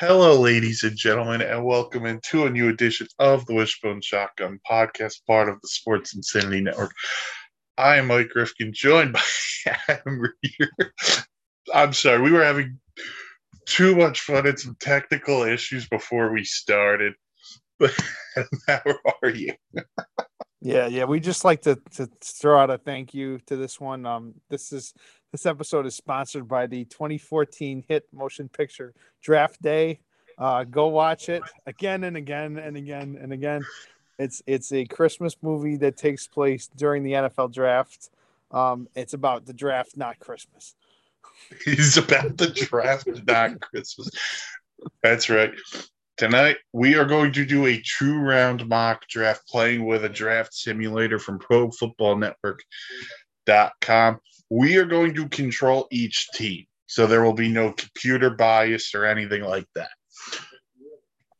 Hello, ladies and gentlemen, and welcome into a new edition of the Wishbone Shotgun podcast, part of the Sports Insanity Network. I am Mike Rifkin, joined by Adam Reeder. I'm sorry, we were having too much fun and some technical issues before we started. But how are you? Yeah, yeah. We just like to, to throw out a thank you to this one. Um, this is this episode is sponsored by the 2014 hit motion picture Draft Day. Uh, go watch it again and again and again and again. It's it's a Christmas movie that takes place during the NFL draft. Um, it's about the draft, not Christmas. He's about the draft, not Christmas. That's right. Tonight, we are going to do a two round mock draft playing with a draft simulator from Pro Football Network.com. We are going to control each team, so there will be no computer bias or anything like that.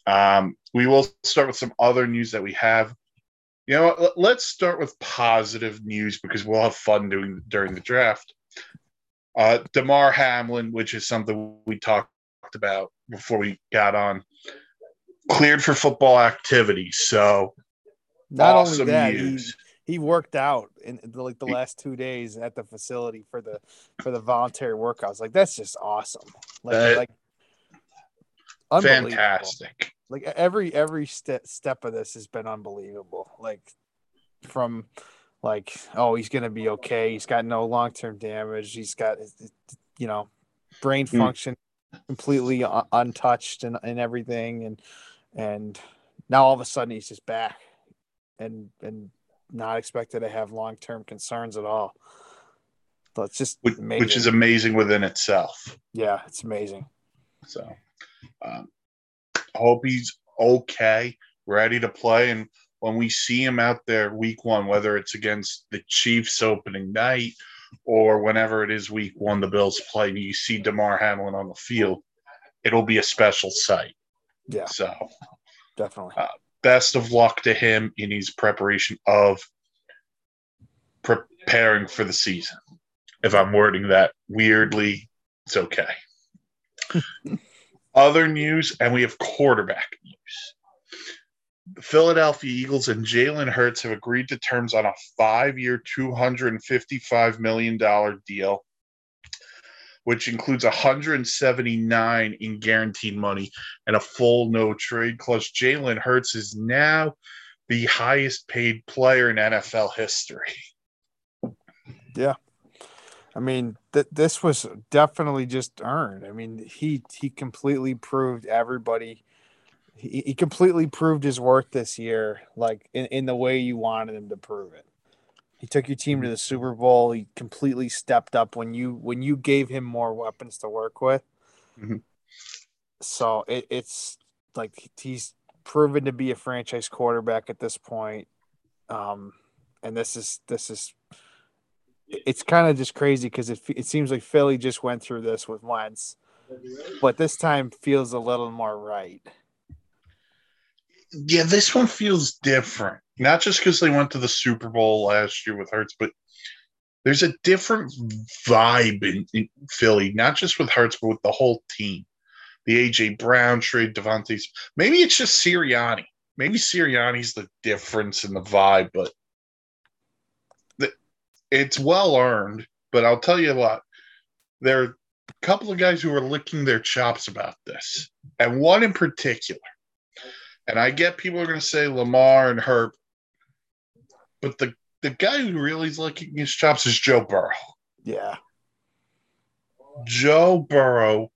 Um, we will start with some other news that we have. You know? Let's start with positive news because we'll have fun doing during the draft. Uh, Damar Hamlin, which is something we talked about before we got on, cleared for football activity. So not awesome only that, news. He, he worked out in like the last two days at the facility for the for the voluntary workouts. Like that's just awesome. Like, like fantastic. Like every every step step of this has been unbelievable. Like from like oh he's gonna be okay. He's got no long term damage. He's got you know brain hmm. function completely untouched and, and everything and and now all of a sudden he's just back and and not expected to have long term concerns at all. So it's just which, which, is amazing within itself. Yeah, it's amazing. So, um, hope he's okay, ready to play, and when we see him out there week one, whether it's against the Chiefs opening night or whenever it is week one, the Bills play, and you see Damar Hamlin on the field, it'll be a special sight. Yeah. So definitely. Uh, best of luck to him in his preparation of preparing for the season. If I'm wording that weirdly, it's okay. Other news, and we have quarterback news. The Philadelphia Eagles and Jalen Hurts have agreed to terms on a five year, $255 million deal which includes 179 in guaranteed money and a full no trade clause. Jalen Hurts is now the highest paid player in NFL history. Yeah. I mean, th- this was definitely just earned. I mean, he he completely proved everybody. He, he completely proved his worth this year, like in, in the way you wanted him to prove it. He took your team to the Super Bowl. He completely stepped up when you when you gave him more weapons to work with. Mm-hmm. So it, it's like he's proven to be a franchise quarterback at this point. Um, and this is this is it's kind of just crazy because it it seems like Philly just went through this with Wentz, but this time feels a little more right. Yeah, this one feels different. Not just because they went to the Super Bowl last year with Hurts, but there's a different vibe in, in Philly, not just with Hurts, but with the whole team. The AJ Brown trade, DeVonta's. Maybe it's just Sirianni. Maybe Sirianni's the difference in the vibe, but the, it's well earned. But I'll tell you what, there are a couple of guys who are licking their chops about this, and one in particular. And I get people are going to say Lamar and Herb, but the the guy who really is licking his chops is Joe Burrow. Yeah. Joe Burrow,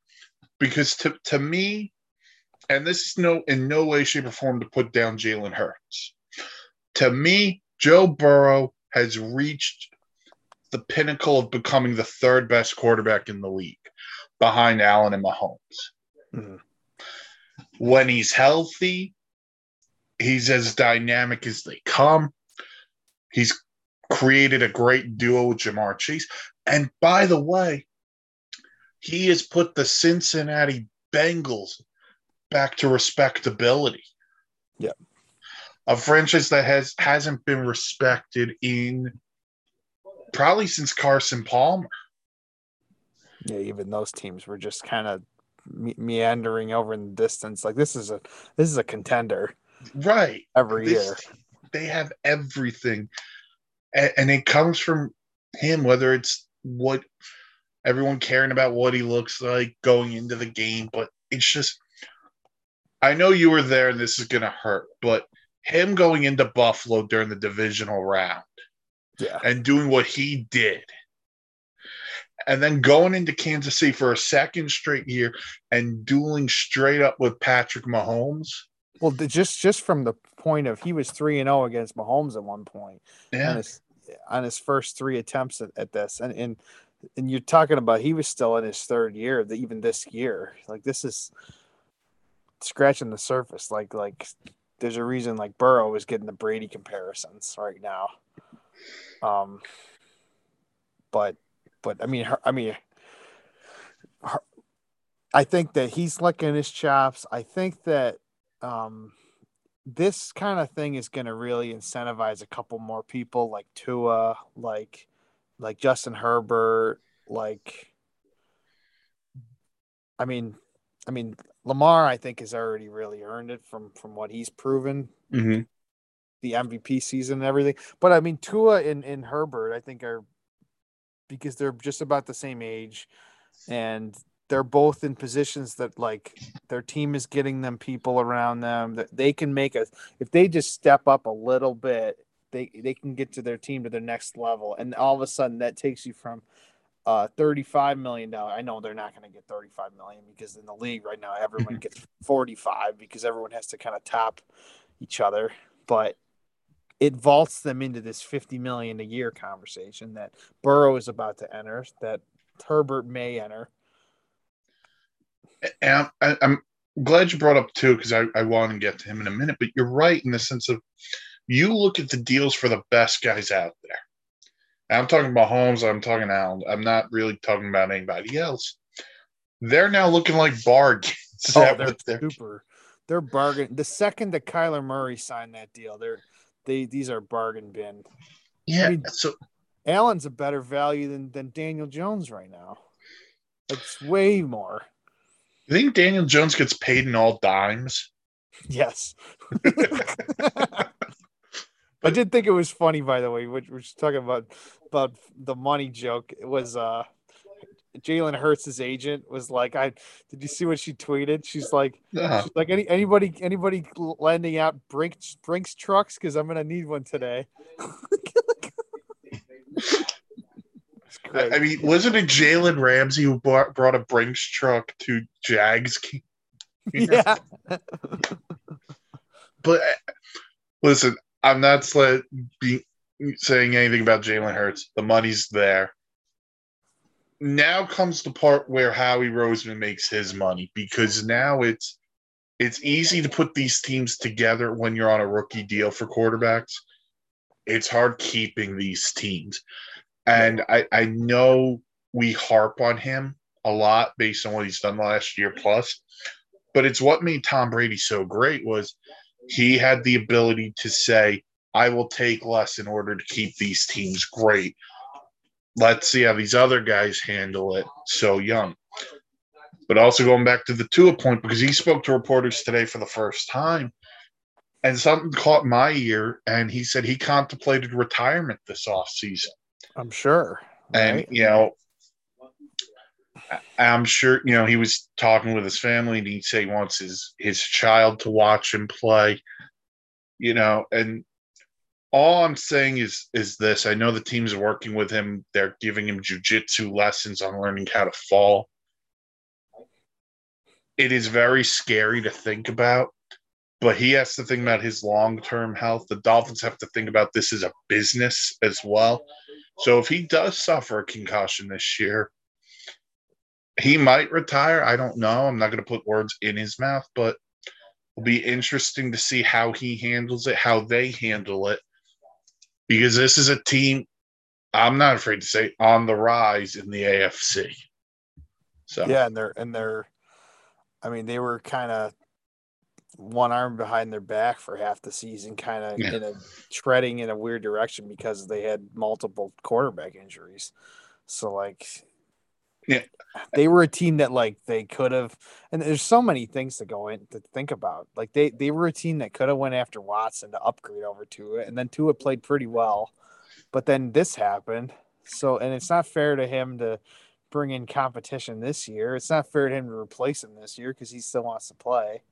because to, to me, and this is no in no way, shape, or form to put down Jalen Hurts. To me, Joe Burrow has reached the pinnacle of becoming the third best quarterback in the league behind Allen and Mahomes. Mm-hmm. When he's healthy, he's as dynamic as they come. He's created a great duo with Ja'Marr Chase. And by the way, he has put the Cincinnati Bengals back to respectability. Yeah. A franchise that has hasn't been respected in probably since Carson Palmer. Yeah, even those teams were just kind of me- meandering over in the distance. Like this is a this is a contender, right? Every this, year, they have everything, and, and it comes from him. Whether it's what everyone caring about what he looks like going into the game, but it's just. I know you were there, and this is going to hurt, but him going into Buffalo during the divisional round, yeah, and doing what he did and then going into Kansas City for a second straight year and dueling straight up with Patrick Mahomes. Well, just just from the point of he was three and zero oh against Mahomes at one point, yeah. on his on his first three attempts at, at this, and and and you're talking about he was still in his third year, even this year. Like this is scratching the surface. Like like there's a reason like Burrow is getting the Brady comparisons right now. Um, but but I mean, her, I mean, her, I think that he's licking his chops. I think that um, this kind of thing is going to really incentivize a couple more people, like Tua, like like Justin Herbert, like. I mean, I mean Lamar. I think has already really earned it from from what he's proven. Mm-hmm. The MVP season and everything, but I mean Tua and, and Herbert, I think are because they're just about the same age and they're both in positions that like their team is getting them people around them that they can make a if they just step up a little bit they they can get to their team to their next level and all of a sudden that takes you from uh 35 million dollar i know they're not going to get 35 million because in the league right now everyone mm-hmm. gets 45 because everyone has to kind of top each other but it vaults them into this 50 million a year conversation that Burrow is about to enter, that Herbert may enter. And I'm, I'm glad you brought up Tua, because I, I want to get to him in a minute, but you're right in the sense of you look at the deals for the best guys out there. I'm talking about Holmes, I'm talking Allen. I'm not really talking about anybody else. They're now looking like bargains. Oh, they're super. They're bargain. The second that Kyler Murray signed that deal, they're they these are bargain bin. Yeah. I mean, so Allen's a better value than than Daniel Jones right now. It's way more. You think Daniel Jones gets paid in all dimes? Yes. I did think it was funny, by the way, which we're talking about about the money joke. It was uh Jalen Hurts' agent was like, "I did you see what she tweeted? She's like, uh-huh. she's like any anybody anybody lending out Brinks Brinks trucks because I'm gonna need one today." I mean, wasn't it Jalen Ramsey who brought, brought a Brinks truck to Jags? yeah. but uh, listen, I'm not saying anything about Jalen Hurts. The money's there now comes the part where Howie Roseman makes his money because now it's it's easy to put these teams together when you're on a rookie deal for quarterbacks. It's hard keeping these teams. And I, I know we harp on him a lot based on what he's done last year plus, but it's what made Tom Brady so great was he had the ability to say, I will take less in order to keep these teams great let's see how these other guys handle it so young. But also going back to the Tua point, because he spoke to reporters today for the first time, and something caught my ear, and he said he contemplated retirement this off season. I'm sure. And, right? you know, I'm sure, you know, he was talking with his family and he'd say he wants his his child to watch him play, you know, and all I'm saying is is this. I know the team's working with him. They're giving him jujitsu lessons on learning how to fall. It is very scary to think about, but he has to think about his long term health. The Dolphins have to think about this as a business as well. So if he does suffer a concussion this year, he might retire. I don't know. I'm not going to put words in his mouth, but it'll be interesting to see how he handles it, how they handle it because this is a team I'm not afraid to say on the rise in the AFC. So yeah, and they're and they're, I mean, they were kind of one arm behind their back for half the season, kind of yeah. in a treading in a weird direction because they had multiple quarterback injuries. So like, Yeah. They were a team that like they could have, and there's so many things to go in to think about. Like they they were a team that could have went after Watson to upgrade over to it, and then Tua played pretty well, but then this happened. So and it's not fair to him to bring in competition this year. It's not fair to him to replace him this year because he still wants to play.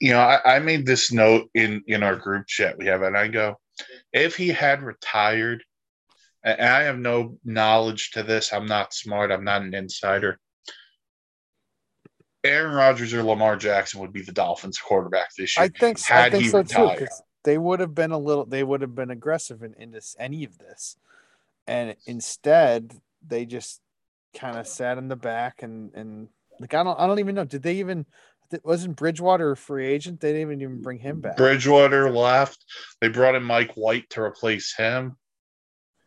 You know, I, I made this note in in our group chat we have, and I go, if he had retired and I have no knowledge to this. I'm not smart. I'm not an insider. Aaron Rodgers or Lamar Jackson would be the Dolphins quarterback this year. I think so, I think so retired. too. They would have been a little. They would have been aggressive in, in this any of this, and instead they just kind of sat in the back and and like I don't I don't even know. Did they even? Wasn't Bridgewater a free agent? They didn't even bring him back. Bridgewater left. They brought in Mike White to replace him.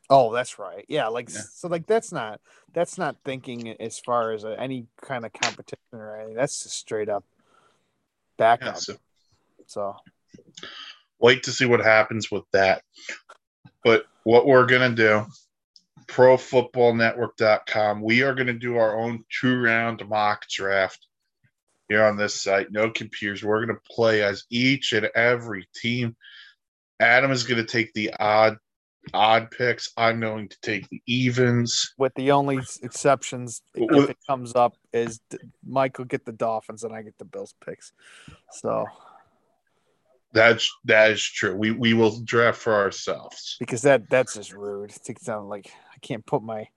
Oh, that's right. Yeah, like yeah. so, like that's not that's not thinking as far as any kind of competition or anything. That's just straight up backup. Yeah, so, so, wait to see what happens with that. But what we're gonna do, ProFootballNetwork.com, we are gonna do our own two round mock draft here on this site. No computers. We're gonna play as each and every team. Adam is gonna take the odd odd picks. I'm going to take the evens. With the only exceptions, if it comes up, is Michael get the Dolphins and I get the Bills picks. So that's that is true. We we will draft for ourselves because that that's just rude. It sound like I can't put my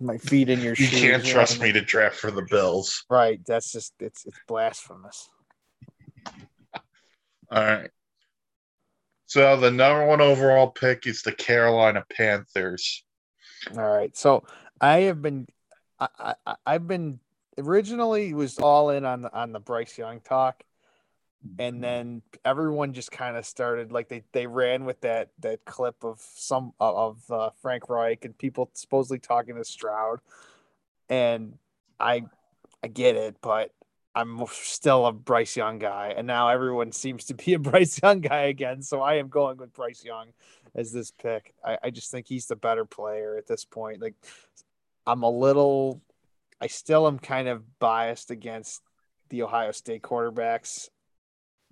my feet in your you shoes. You can't trust me to draft for the Bills. Right. That's just it's it's blasphemous. All right. So the number one overall pick is the Carolina Panthers. All right. So I have been, I, I I've been originally was all in on the on the Bryce Young talk, and then everyone just kind of started like they they ran with that that clip of some of uh, Frank Reich and people supposedly talking to Stroud, and I I get it, but I'm still a Bryce Young guy, and now everyone seems to be a Bryce Young guy again. So I am going with Bryce Young as this pick. I, I just think he's the better player at this point. Like I'm a little, I still am kind of biased against the Ohio State quarterbacks.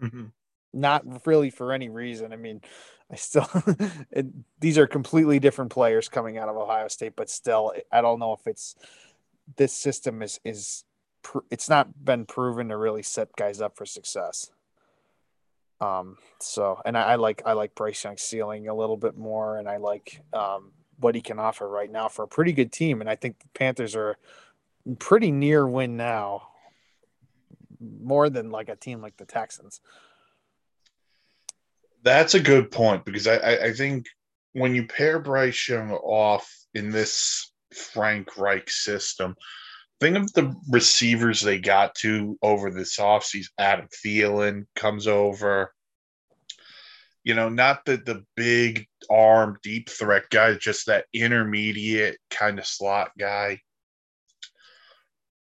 Mm-hmm. Not really for any reason. I mean, I still it, these are completely different players coming out of Ohio State, but still, I don't know if it's this system is is it's not been proven to really set guys up for success. Um, so and I, I like I like Bryce Young's ceiling a little bit more, and I like um, what he can offer right now for a pretty good team. And I think the Panthers are pretty near win now, more than like a team like the Texans. That's a good point because I, I, I think when you pair Bryce Young off in this Frank Reich system, think of the receivers they got to over this offseason. Adam Thielen comes over. You know, not the the big arm deep threat guy, just that intermediate kind of slot guy.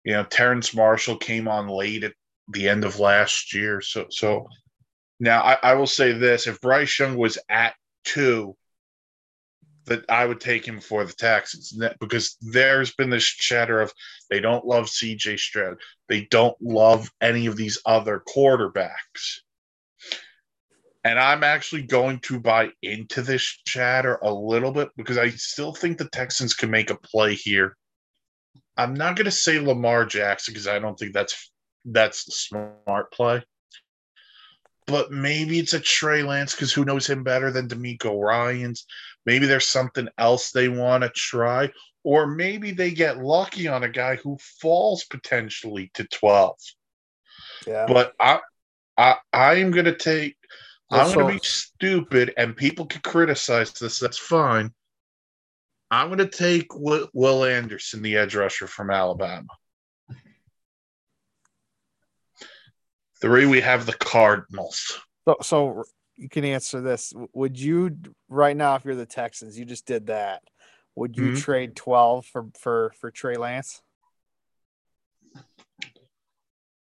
You know, Terrace Marshall came on late at the end of last year. So so now I, I will say this if Bryce Young was at two, that I would take him for the Texans because there's been this chatter of they don't love CJ Stroud. They don't love any of these other quarterbacks. And I'm actually going to buy into this chatter a little bit because I still think the Texans can make a play here. I'm not going to say Lamar Jackson because I don't think that's that's the smart play. But maybe it's a Trey Lance because who knows him better than DeMeco Ryans? Maybe there's something else they want to try, or maybe they get lucky on a guy who falls potentially to 12. Yeah. But I I I am gonna take I'm gonna be stupid and people can criticize this, that's fine. I'm gonna take Will Anderson, the edge rusher from Alabama. Three, we have the Cardinals. So, so you can answer this. Would you right now, if you're the Texans, you just did that? Would you mm-hmm. trade twelve for for for Trey Lance?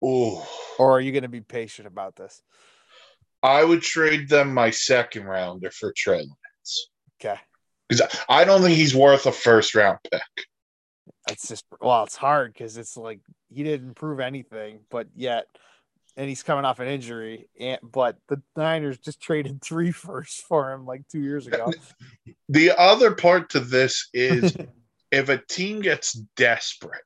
Oh, or are you going to be patient about this? I would trade them my second rounder for Trey Lance. Okay. Because I don't think he's worth a first round pick. It's just well, it's hard because it's like he didn't prove anything, but yet, and he's coming off an injury. And but the Niners just traded three firsts for him like two years ago. The other part to this is if a team gets desperate,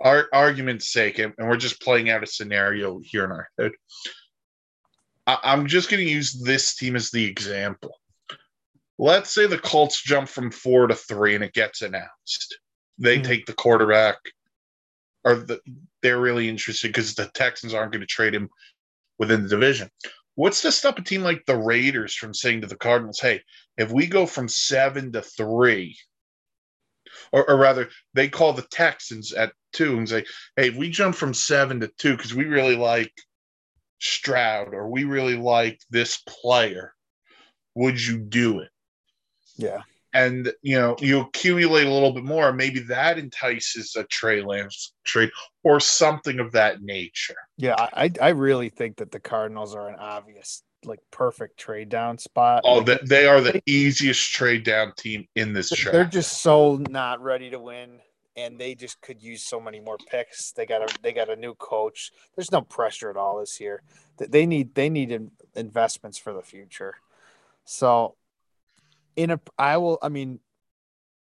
our argument's sake, and we're just playing out a scenario here in our head. I'm just going to use this team as the example. Let's say the Colts jump from four to three and it gets announced. They Mhm. take the quarterback, or the, they're really interested because the Texans aren't going to trade him within the division. What's to stop a team like the Raiders from saying to the Cardinals, hey, if we go from seven to three, or, or rather, they call the Texans at two and say, hey, if we jump from seven to two because we really like Stroud or we really like this player, would you do it? yeah, And you know, you accumulate a little bit more, maybe that entices a Trey Lance trade or something of that nature. yeah. I I- really think that the Cardinals are an obvious like perfect trade down spot. Oh, Like, that they are the easiest trade down team in this show. they're just so not ready to win and they just could use so many more picks they got a they got a new coach there's no pressure at all this year Th- they need they need investments for the future so in a i will i mean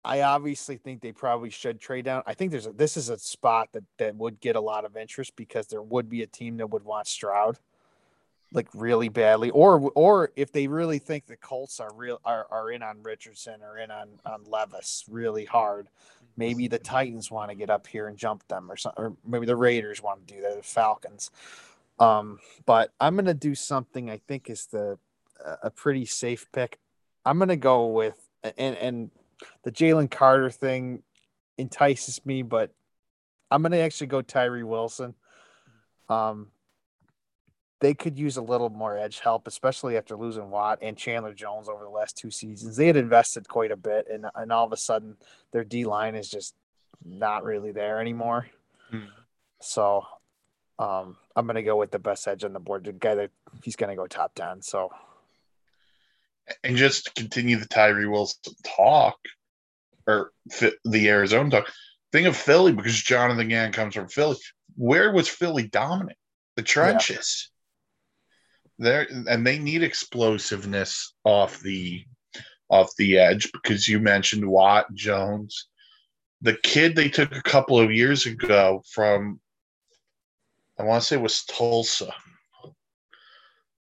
i obviously think they probably should trade down i think there's a this is a spot that that would get a lot of interest because there would be a team that would want stroud like really badly, or or if they really think the Colts are real are, are in on Richardson or in on on Levis really hard, maybe the Titans want to get up here and jump them or something, or maybe the Raiders want to do that, the Falcons. Um, but I'm gonna do something I think is the a pretty safe pick. I'm gonna go with and and the Jalen Carter thing entices me, but I'm gonna actually go Tyree Wilson. Um, they could use a little more edge help, especially after losing Watt and Chandler Jones over the last two seasons. They had invested quite a bit, and and all of a sudden their D line is just not really there anymore. Hmm. So um, I'm gonna go with the best edge on the board. The guy that he's gonna go top ten. So and just to continue the Tyree Wilson talk or the Arizona talk, think of Philly because Jonathan Gann comes from Philly. Where was Philly dominant? The trenches. There and they need explosiveness off the off the edge because you mentioned Watt Jones. The kid they took a couple of years ago from I want to say it was Tulsa.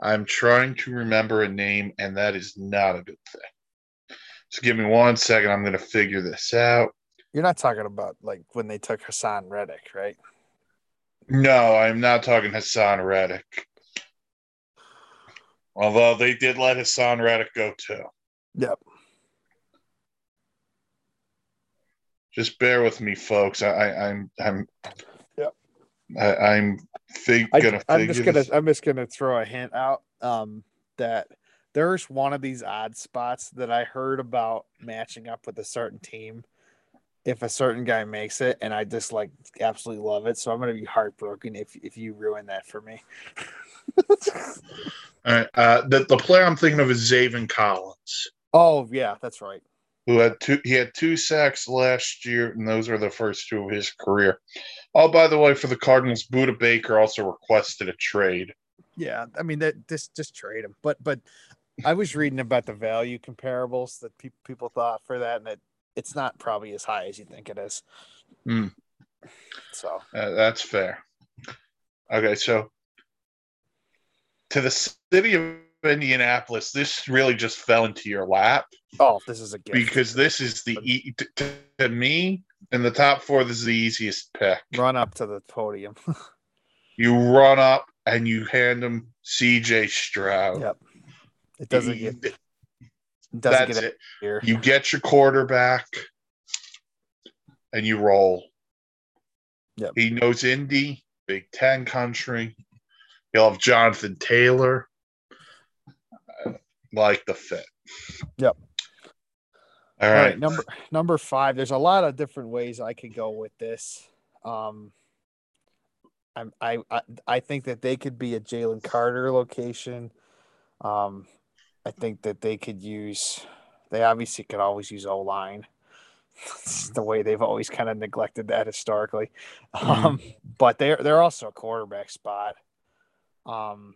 I'm trying to remember a name, and that is not a good thing. So give me one second. I'm going to figure this out. you're not talking about like when they took Haason Reddick, right? No, I'm not talking Haason Reddick. Although they did let Haason Reddick go too. Yep. Just bear with me, folks. I, I, I'm, I'm. I, I'm fig- I, gonna. I'm just gonna this- I'm just gonna throw a hint out um, that there's one of these odd spots that I heard about matching up with a certain team if a certain guy makes it, and I just like absolutely love it. So I'm gonna be heartbroken if if you ruin that for me. All right. Uh, the, the player I'm thinking of is Zaven Collins, oh yeah, that's right. Who had two. He had two sacks last year, and those were the first two of his career. Oh, by the way, for the Cardinals, Budda Baker also requested a trade. Yeah, I mean that just just trade him. But but I was reading about the value comparables that pe- people thought for that, and that it's not probably as high as you think it is. Hmm. So Uh, that's fair. Okay, so to the city of Indianapolis, this really just fell into your lap oh, this is a gift. because this is the e- to, to- me in the top four. This is the easiest pick. run up to the podium. You run up and you hand them C.J. Stroud. Yep. It doesn't You- get it doesn't that's get it. here. You get your quarterback and you roll. Yep. He knows Indy, Big Ten country. You'll have Jonathan Taylor. Like the fit. Yep. All All right. right, number number five. There's a lot of different ways I could go with this. Um, I'm, I, I I think that they could be a Jalen Carter location. Um, I think that they could use They obviously could always use O line. the way they've always kind of neglected that historically. Mm-hmm. Um, but they're they're also a quarterback spot. Um,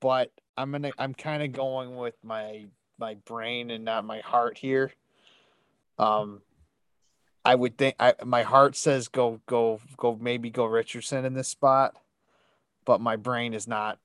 but I'm gonna I'm kind of going with my my brain and not my heart here. Um, I would think I my heart says go go go maybe go Richardson in this spot, but my brain is not,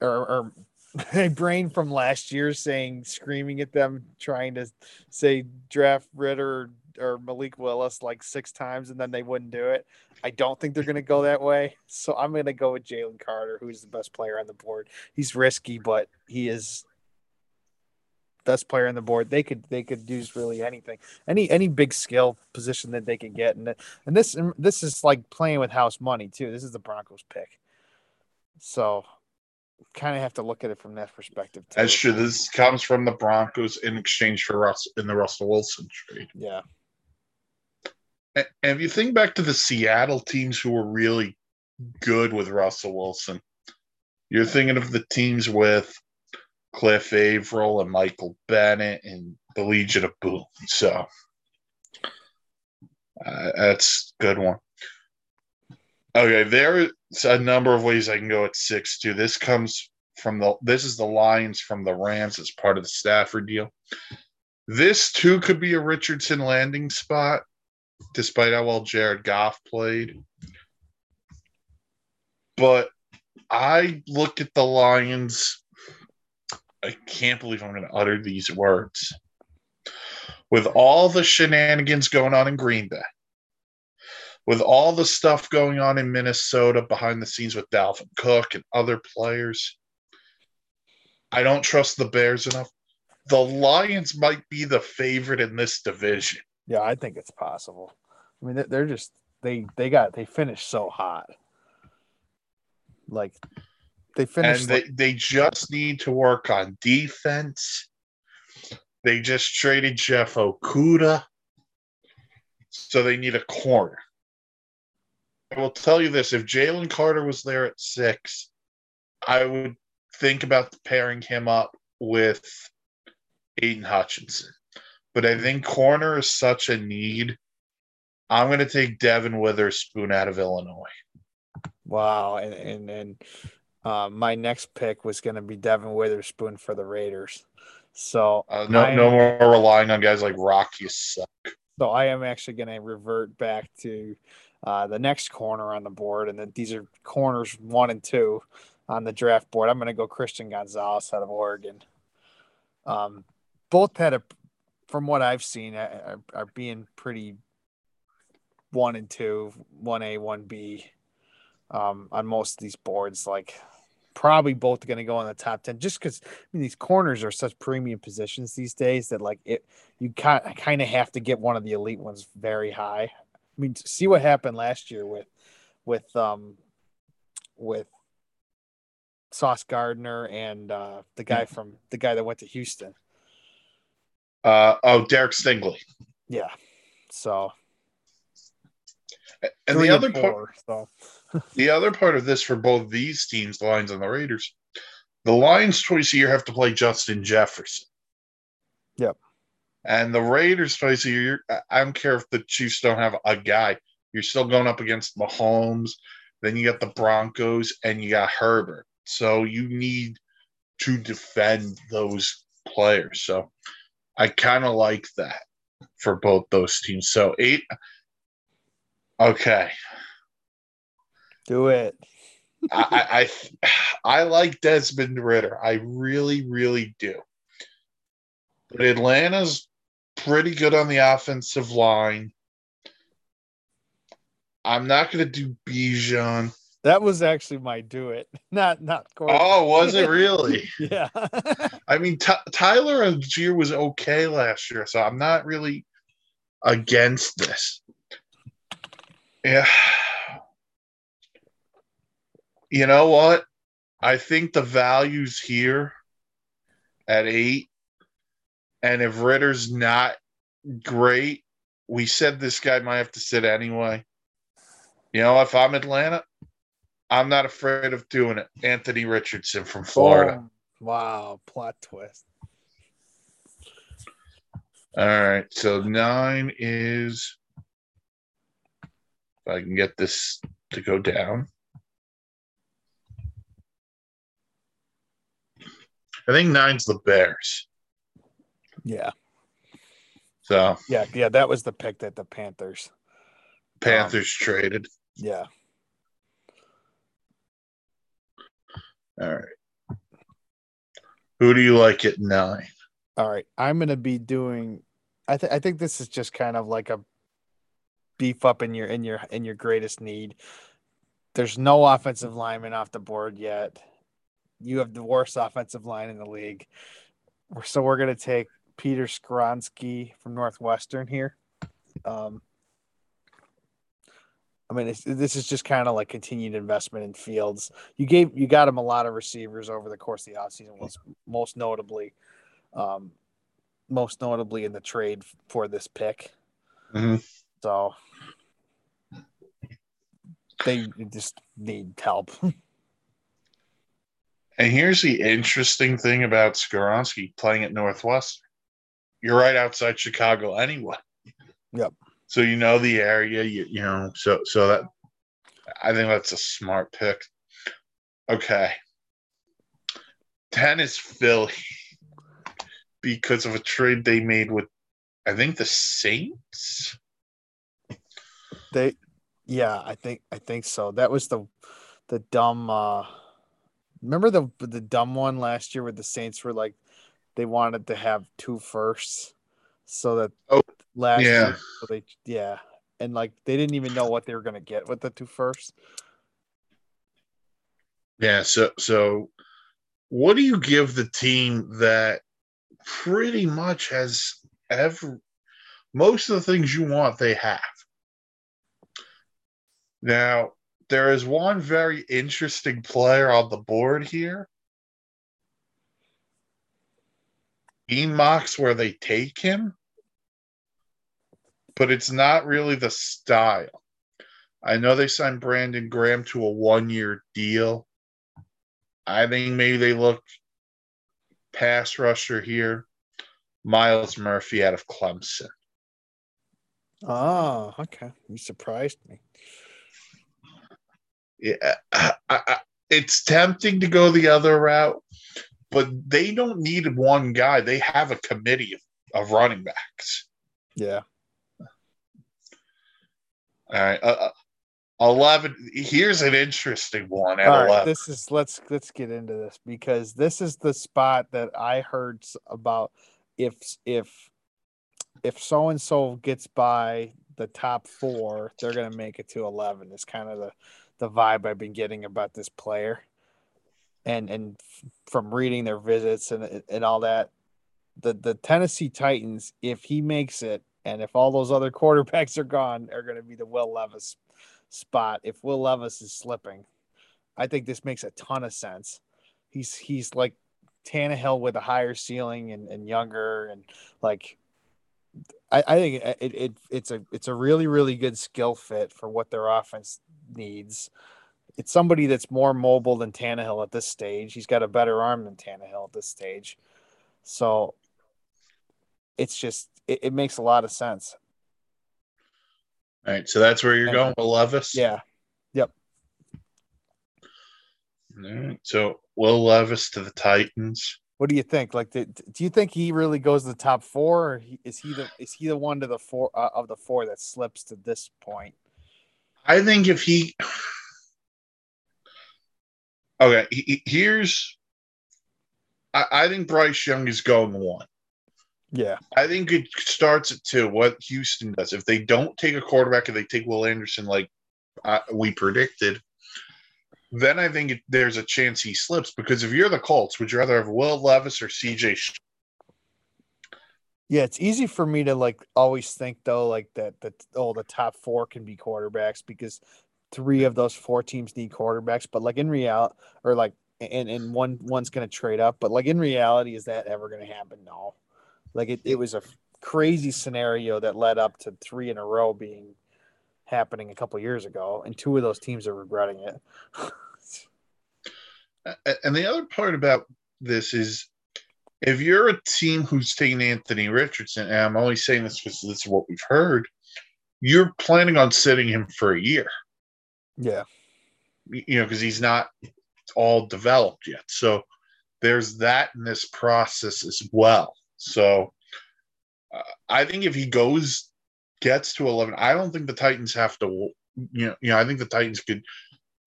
or, or my brain from last year saying screaming at them trying to say draft Ridder or Malik Willis like six times and then they wouldn't do it. I don't think they're going to go that way. So I'm going to go with Jalen Carter, who's the best player on the board. He's risky, but he is best player on the board. They could they could use really anything, any any big skill position that they could get, and and this and this is like playing with house money too. This is the Broncos pick, so kind of have to look at it from that perspective. Too. That's true. This comes from the Broncos in exchange for Russ in the Russell Wilson trade. Yeah. And if you think back to the Seattle teams who were really good with Russell Wilson, you're thinking of the teams with Cliff Avril and Michael Bennett and the Legion of Boom. So uh, that's good one. Okay, there's a number of ways I can go at six two. This comes from the this is the Lions from the Rams as part of the Stafford deal. This too could be a Richardson landing spot, despite how well Jared Goff played. But I look at the Lions I can't believe I'm going to utter these words. With all the shenanigans going on in Green Bay, with all the stuff going on in Minnesota behind the scenes with Dalvin Cook and other players, I don't trust the Bears enough. The Lions might be the favorite in this division. Yeah, I think it's possible. I mean, they're just they they got they finished so hot. Like they finished. And they, like- they just need to work on defense. They just traded Jeff Okudah, So they need a corner. I will tell you this if Jalen Carter was there at six, I would think about pairing him up with Aidan Hutchinson. But I think corner is such a need. I'm going to take Devon Witherspoon out of Illinois. Wow, and and, and uh, my next pick was going to be Devon Witherspoon for the Raiders. So uh, no, am, no more relying on guys like Rock. You suck. So I am actually going to revert back to uh, the next corner on the board, and then these are corners one and two on the draft board. I'm going to go Christian Gonzalez out of Oregon. Um, both had a, from what I've seen, are, are being pretty one and two, one A, one B um, on most of these boards. Like probably both going to go in the top 10 just because I mean, these corners are such premium positions these days that like it you kind of have to get one of the elite ones very high i mean see what happened last year with with um with sauce gardner and uh the guy from the guy that went to houston uh oh derek stingley yeah so and the other four, part so the other part of this for both these teams, the Lions and the Raiders, the Lions twice a year have to play Justin Jefferson. Yep. And the Raiders twice a year, I don't care if the Chiefs don't have a guy. You're still going up against Mahomes. Then you got the Broncos and you got Herbert. So you need to defend those players. So I kind of like that for both those teams. So eight. Okay. Do it. I, I I like Desmond Ridder. I really, really do. But Atlanta's pretty good on the offensive line. I'm not going to do Bijan. That was actually my do it, not not. Corbin. Oh, was it really? yeah. I mean, T- Tyler Allgeier was okay last year, so I'm not really against this. Yeah, you know what? I think the value's here at eight. And if Ridder's not great, we said this guy might have to sit anyway. You know, if I'm Atlanta, I'm not afraid of doing it. Anthony Richardson from Florida. Oh, wow, plot twist. All right. So nine is if I can get this to go down. I think nine's the Bears. Yeah. So Yeah, yeah, that was the pick that the Panthers. Panthers traded. Yeah. All right. Who do you like at nine? All right. I'm gonna be doing I think I think this is just kind of like a beef up in your in your in your greatest need. There's no offensive lineman off the board yet. You have the worst offensive line in the league. So we're gonna take Peter Skoronski from Northwestern here. Um, I mean, it's, this is just kind of like continued investment in Fields. You gave you got him a lot of receivers over the course of the offseason, was most notably, um, most notably in the trade for this pick. Mhm. So they just need help. And here's the interesting thing about Skoronski playing at Northwestern. You're right outside Chicago anyway. Yep. So you know the area, you, you know, so so that I think that's a smart pick. Okay. 10 is Philly because of a trade they made with I think the Saints. They, yeah, I think I think so. That was the the dumb. uh Remember the the dumb one last year where the Saints were like they wanted to have two firsts, so that Oh, last yeah. year so they yeah, and like they didn't even know what they were gonna get with the two firsts. Yeah, so so what do you give the team that pretty much has every most of the things you want they have? Now, there is one very interesting player on the board here. He mocks where they take him, but it's not really the style. I know they signed Brandon Graham to a one year deal. I think maybe they look pass rusher here. Myles Murphy out of Clemson. Oh, okay. You surprised me. Yeah, I, I, it's tempting to go the other route, but they don't need one guy. They have a committee of, of running backs. Yeah. All right. Uh, uh, 11. Here's an interesting one at All right, 11. this is let's let's get into this because this is the spot that I heard about if if if so and so gets by the top four, they're gonna make it to eleven. Is kind of the the vibe I've been getting about this player, and and from reading their visits and and all that, the the Tennessee Titans, if he makes it, and if all those other quarterbacks are gone, they're going to be the Will Levis spot. If Will Levis is slipping, I think this makes a ton of sense. He's he's like Tannehill with a higher ceiling and, and younger and like I, I think it, it it's a it's a really really good skill fit for what their offense needs. It's somebody that's more mobile than Tannehill at this stage. He's got a better arm than Tannehill at this stage, so it's just it, it makes a lot of sense. All right. So that's where you're And- going with Levis? Yeah, Yep. All right. So Will Levis to the Titans. What do you think? Like, do, do you think he really goes to the top four, or he, is he the is he the one to the four uh, of the four that slips to this point? I think if he. Okay. he- he- here's. I, I think Bryce Young is going one. Yeah, I think it starts at two. What Houston does, if they don't take a quarterback and they take Will Anderson like uh, we predicted, then I think it, there's a chance he slips. Because if you're the Colts, would you rather have Will Levis or CJ? Sh- yeah. It's easy for me to like always think though, like that that oh the top four can be quarterbacks because three of those four teams need quarterbacks. But like in reality, or like and and one one's going to trade up. But like in reality, is that ever going to happen? No. Like it, it was a crazy scenario that led up to three in a row being happening a couple years ago, and two of those teams are regretting it. And the other part about this is if you're a team who's taking Anthony Richardson, and I'm only saying this because this is what we've heard, you're planning on sitting him for a year. Yeah. You know, because he's not all developed yet. So there's that in this process as well. So uh, I think if he goes, gets to 11, I don't think the Titans have to, you know, you know, I think the Titans could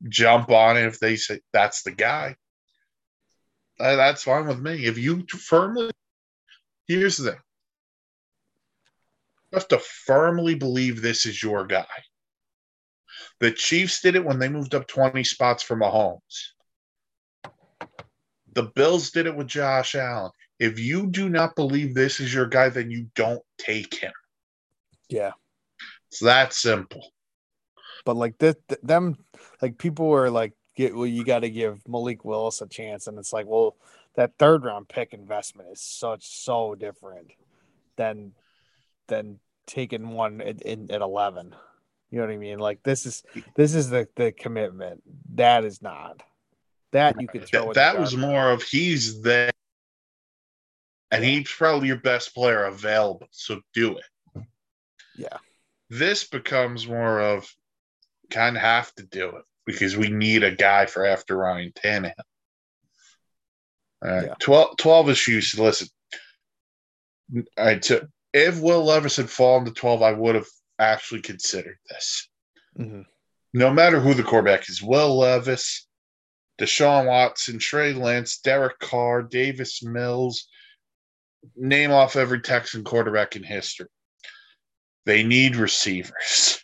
jump on it if they say that's the guy. Uh, that's fine with me. If you firmly, here's the thing you have to firmly believe this is your guy. The Chiefs did it when they moved up 20 spots for Mahomes. The Bills did it with Josh Allen. If you do not believe this is your guy, then you don't take him. Yeah. It's that simple. But like this, them, like people were like, get well, you got to give Malik Willis a chance, and it's like, well, that third round pick investment is such so different than than taking one in, in, at eleven. You know what I mean? Like this is this is the the commitment. That is not that you could throw. That, that was more of he's there, and he's probably your best player available. So do it. Yeah. This becomes more of kind of have to do it because we need a guy for after Ryan Tannehill. All right, yeah. 12, 12 issues. Listen, all right, so if Will Levis had fallen to 12, I would have actually considered this. Mm-hmm. No matter who the quarterback is, Will Levis, Deshaun Watson, Trey Lance, Derek Carr, Davis Mills, name off every Texan quarterback in history. They need receivers.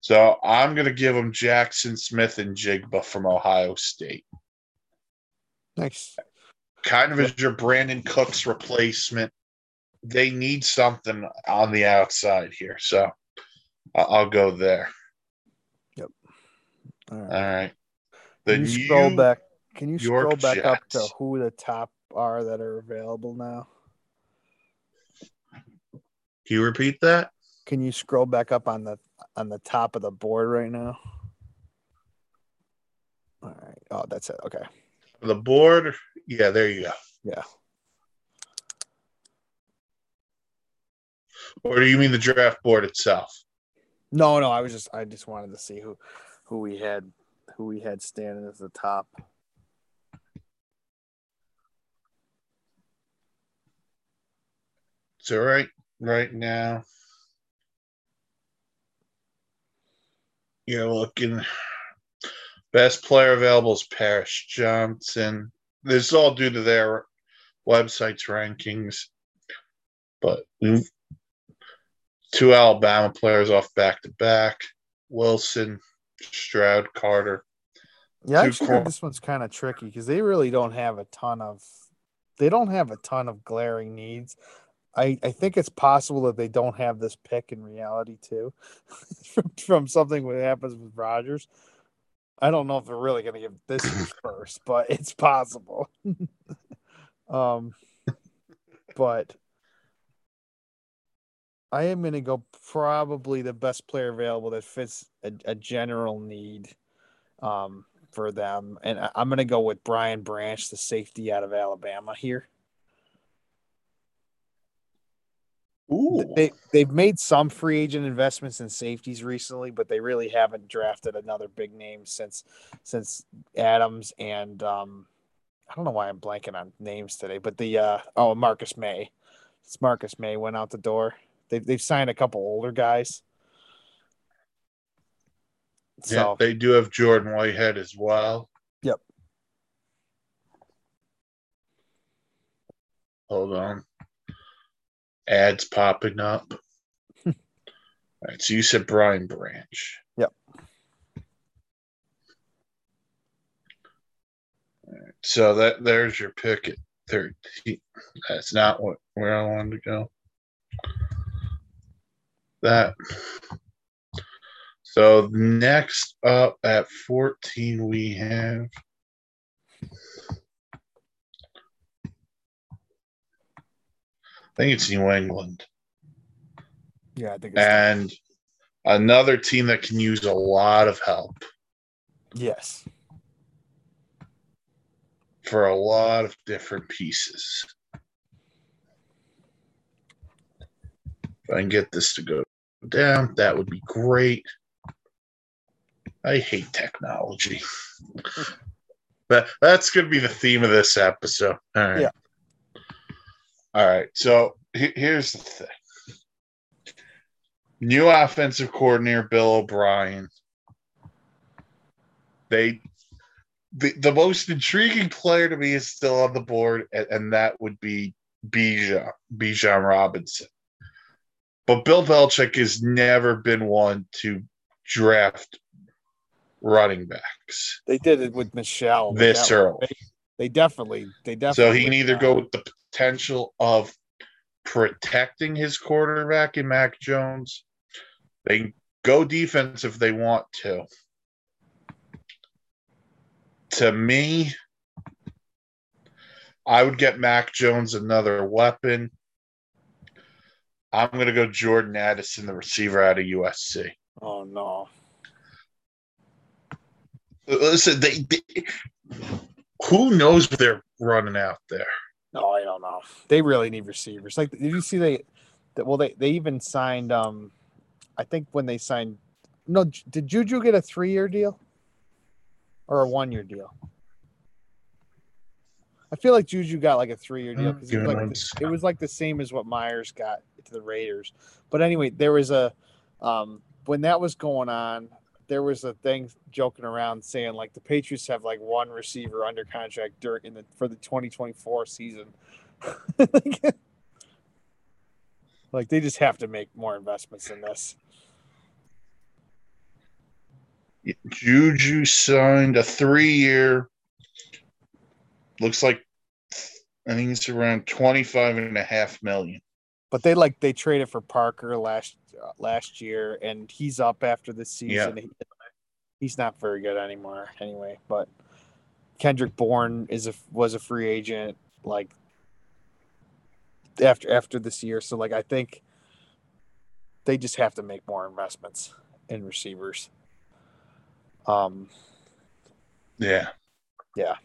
So I'm going to give them Jaxon Smith-Njigba from Ohio State. Nice. Kind of as your Brandin Cooks replacement. They need something on the outside here. So I'll go there. Yep. All right. All right. The can you scroll back? Can you scroll back Jets. up to who the top are that are available now? Can you repeat that? Can you scroll back up on the on the top of the board right now? All right. Oh, that's it. Okay. The board. Yeah, there you go. Yeah. Or do you mean the draft board itself? No, no. I was just I just wanted to see who who we had who we had standing at the top. So right right now. You're looking best player available is Paris Johnson. This is all due to their website's rankings. But mm, two Alabama players off back to back. Wilson, Stroud, Carter. Yeah, I actually cor- this one's kind of tricky because they really don't have a ton of they don't have a ton of glaring needs. I, I think it's possible that they don't have this pick in reality too, from, from something that happens with Rogers. I don't know if they're really going to give this first, but it's possible. um, but I am going to go probably the best player available that fits a, a general need um, for them, and I, I'm going to go with Brian Branch, the safety out of Alabama here. Ooh. They they've made some free agent investments in safeties recently, but they really haven't drafted another big name since since Adams and um, I don't know why I'm blanking on names today, but the uh, oh Marcus Maye, it's Marcus Maye went out the door. They've they've signed a couple older guys. So, yeah, they do have Jordan Whitehead as well. Yep. Hold on ads popping up. All right, so you said Brian Branch. Yep. so that there's your pick at 13. That's not what where I wanted to go. That. So next up at 14, we have I think it's New England. Yeah, I think and another team that can use a lot of help. Yes. for a lot of different pieces. If I can get this to go down, that would be great. I hate technology. that that's going to be the theme of this episode. All right. Yeah. All right. So he- here's the thing. New offensive coordinator Bill O'Brien. They the, the most intriguing player to me is still on the board, and, and that would be Bijan, Bijan Robinson. But Bill Belichick has never been one to draft running backs They did it with Michel. this early. They definitely, they definitely. So he can either go with the potential of protecting his quarterback in Mac Jones. They can go defense if they want to. To me, I would get Mac Jones another weapon. I'm going to go Jordan Addison, the receiver out of USC. Oh no. Listen, they, they who knows what they're running out there? No, I don't know. They really need receivers. Like, did you see they? That well, they they even signed. Um, I think when they signed, no, did Juju get a three year deal or a one year deal? I feel like Juju got like a three year deal because it, was like the- it was like the same as what Meyers got to the Raiders. But anyway, there was a um, when that was going on, there was a thing joking around saying like the Patriots have like one receiver under contract during in the for the 2024 season. like, like, they just have to make more investments in this. Juju signed a three year, looks like I think it's around 25 and a half million. But they like they traded for Parker last last year, and he's up after this season. He- he's not very good anymore, anyway. But Kendrick Bourne is a was a free agent like after after this year. So like I think they just have to make more investments in receivers. Um, Yeah. Yeah.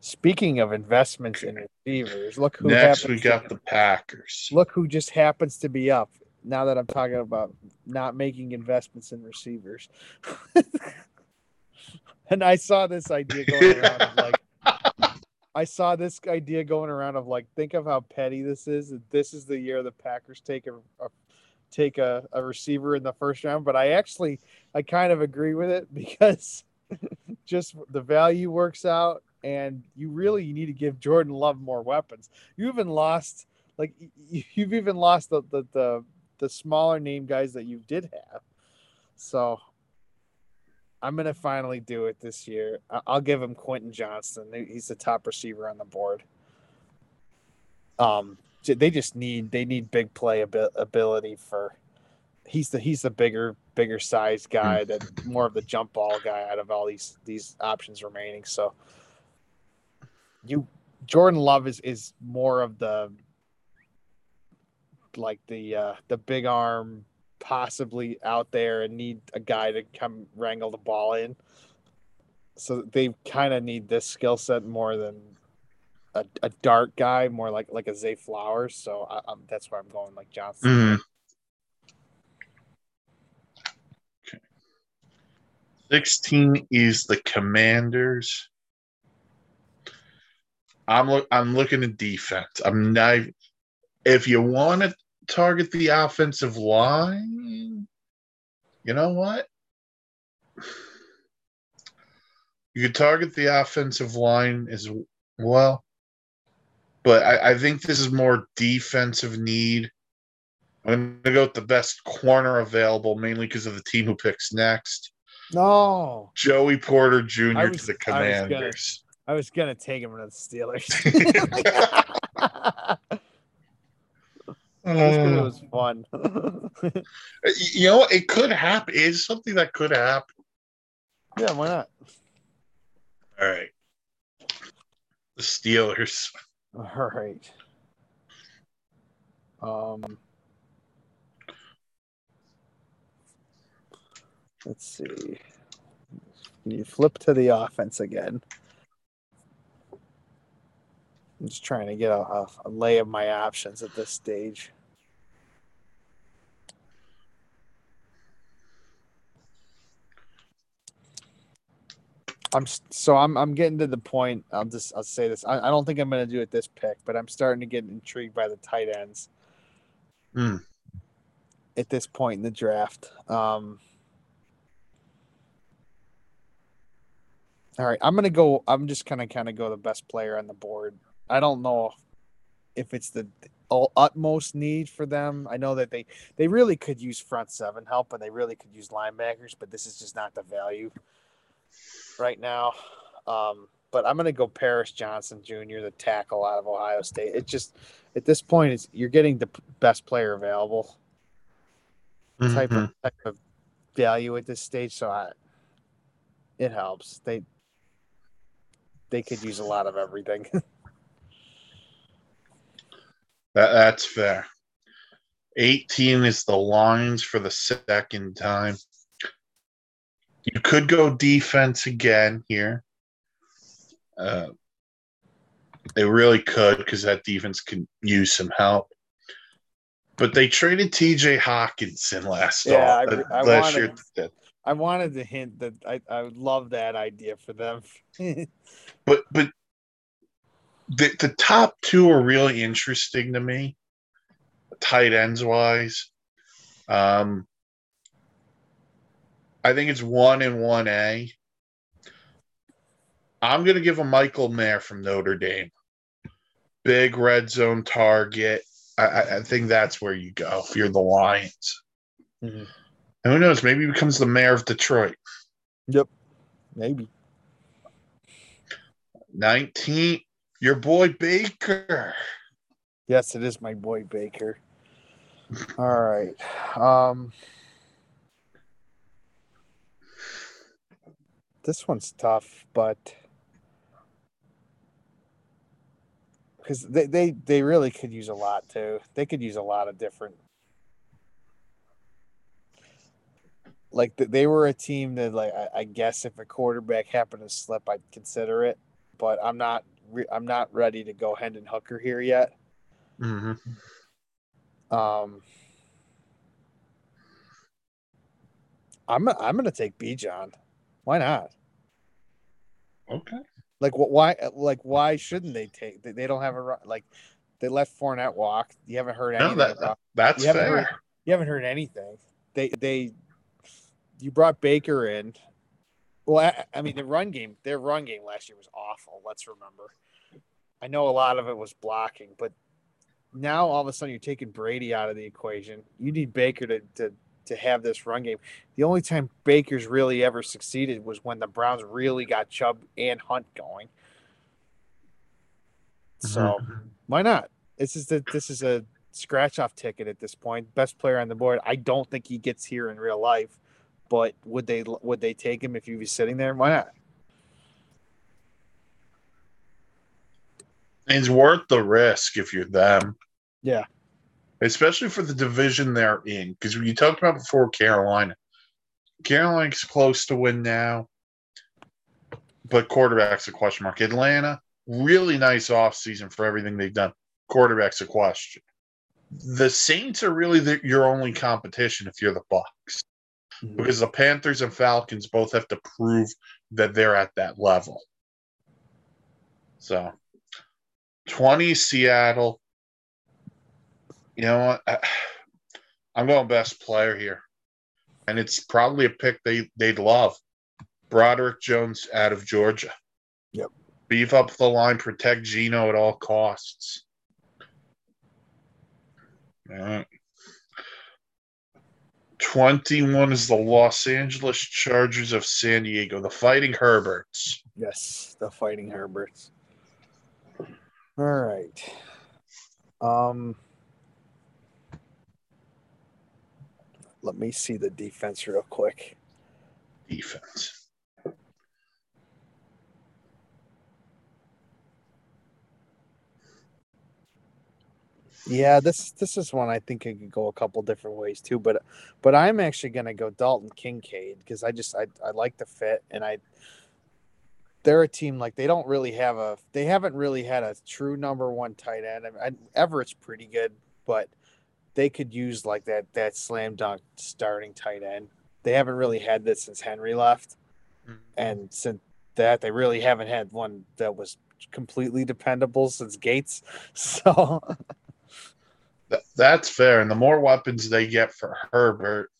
Speaking of investments in receivers, look who Next, we to- got the Packers. look who just happens to be up now that I'm talking about not making investments in receivers. and I saw this idea going around of like I saw this idea going around of like think of how petty this is. This is the year the Packers take a, a take a, a receiver in the first round, but I actually I kind of agree with it because just the value works out and you really need to give Jordan Love more weapons. You even lost like you've even lost the the the, the smaller name guys that you did have. So I'm gonna finally do it this year. I'll give him Quentin Johnston. He's the top receiver on the board. Um, they just need they need big play ability for. He's the he's the bigger bigger size guy that more of the jump ball guy out of all these these options remaining. So you Jordan Love is is more of the like the uh the big arm possibly out there and need a guy to come wrangle the ball in. So they kind of need this skill set more than a, a guy, more like like a Zay Flowers. So I, that's where I'm going like Johnston. Mhm. Okay. 16 is the Commanders. I'm look I'm looking at defense. I'm not if you want to target the offensive line, you know what? You could target the offensive line as well. But I, I think this is more defensive need. I'm gonna go with the best corner available, mainly because of the team who picks next. No, Joey Porter Jr. Was- to the I was gonna- Commanders. I was gonna take him to the Steelers. It was fun. you know, it could happen. It's something that could happen. yeah, why not? All right. The Steelers. All right. Um, let's see. Can you flip to the offense again. I'm just trying to get a, a lay of my options at this stage. I'm so I'm I'm getting to the point. I'll just I'll say this. I, I don't think I'm going to do it this pick, but I'm starting to get intrigued by the tight ends. Hmm. At this point in the draft, um, all right, I'm gonna go. I'm just gonna kind of go the best player on the board. I don't know if it's the utmost need for them. I know that they they really could use front seven help and they really could use linebackers, but this is just not the value right now. Um, but I'm going to go Paris Johnson Jr., the tackle out of Ohio State. It just at this point is you're getting the best player available mm-hmm. type of type of value at this stage. So I, it helps. They they could use a lot of everything. that, that's fair. 18 is the Lions for the second time. You could go defense again here. Uh, they really could because that defense can use some help. But they traded T.J. Hockenson last yeah, I, I last wanted, year. I wanted to hint that I, I would love that idea for them. but but the the top two are really interesting to me, tight ends wise. Um, I think it's one and one A. I'm going to give a Michael Mayer from Notre Dame. Big red zone target. I, I think that's where you go if you're the Lions. Mm-hmm. And who knows? Maybe he becomes the mayor of Detroit. Yep. Maybe. 19. Your boy Baker. Yes, it is my boy Baker. All right. Um, this one's tough, but because they, they they really could use a lot too. They could use a lot of different. Like they were a team that, like I, I guess, if a quarterback happened to slip, I'd consider it. But I'm not. I'm not ready to go Hendon Hooker here yet. Mm-hmm. Um, I'm I'm gonna take Bijan. Why not? Okay. Like what? Why? Like why shouldn't they take? They they don't have a like. They let Fournette walk. You haven't heard anything. No, that, about, that's you fair. Heard, you haven't heard anything. They they. You brought Baker in. Well, I, I mean, the run game. Their run game last year was awful. Let's remember. I know a lot of it was blocking, but now all of a sudden you're taking Brady out of the equation. You need Baker to, to to have this run game. The only time Baker's really ever succeeded was when the Browns really got Chubb and Hunt going. So mm-hmm. why not? This is the this is a scratch off ticket at this point. Best player on the board. I don't think he gets here in real life, but would they would they take him if he was sitting there? Why not? It's worth the risk if you're them. Yeah especially for the division they're in. Because you talked about before Carolina, Carolina's close to win now, but quarterback's a question mark. Atlanta, really nice offseason for everything they've done. Quarterback's a question. The Saints are really the, your only competition if you're the Bucs, mm-hmm. because the Panthers and Falcons both have to prove that they're at that level. So, twenty Seattle, you know what? I, I'm going best player here, and it's probably a pick they they'd love. Broderick Jones out of Georgia. Yep. Beef up the line, protect Geno at all costs. All right. 21 is the Los Angeles Chargers of San Diego, the Fighting Herberts. Yes, the Fighting Herberts. All right. Um Let me see the defense real quick. Defense. Yeah, this this is one I think it could go a couple different ways too, but but I'm actually gonna go Dalton Kincaid because I just I, I like the fit and I they're a team like they don't really have a they haven't really had a true number one tight end. I mean, Everett's pretty good, but they could use like that that slam dunk starting tight end. They haven't really had this since Henry left, mm-hmm. and since that they really haven't had one that was completely dependable since Gates. So that's fair. And the more weapons they get for Herbert,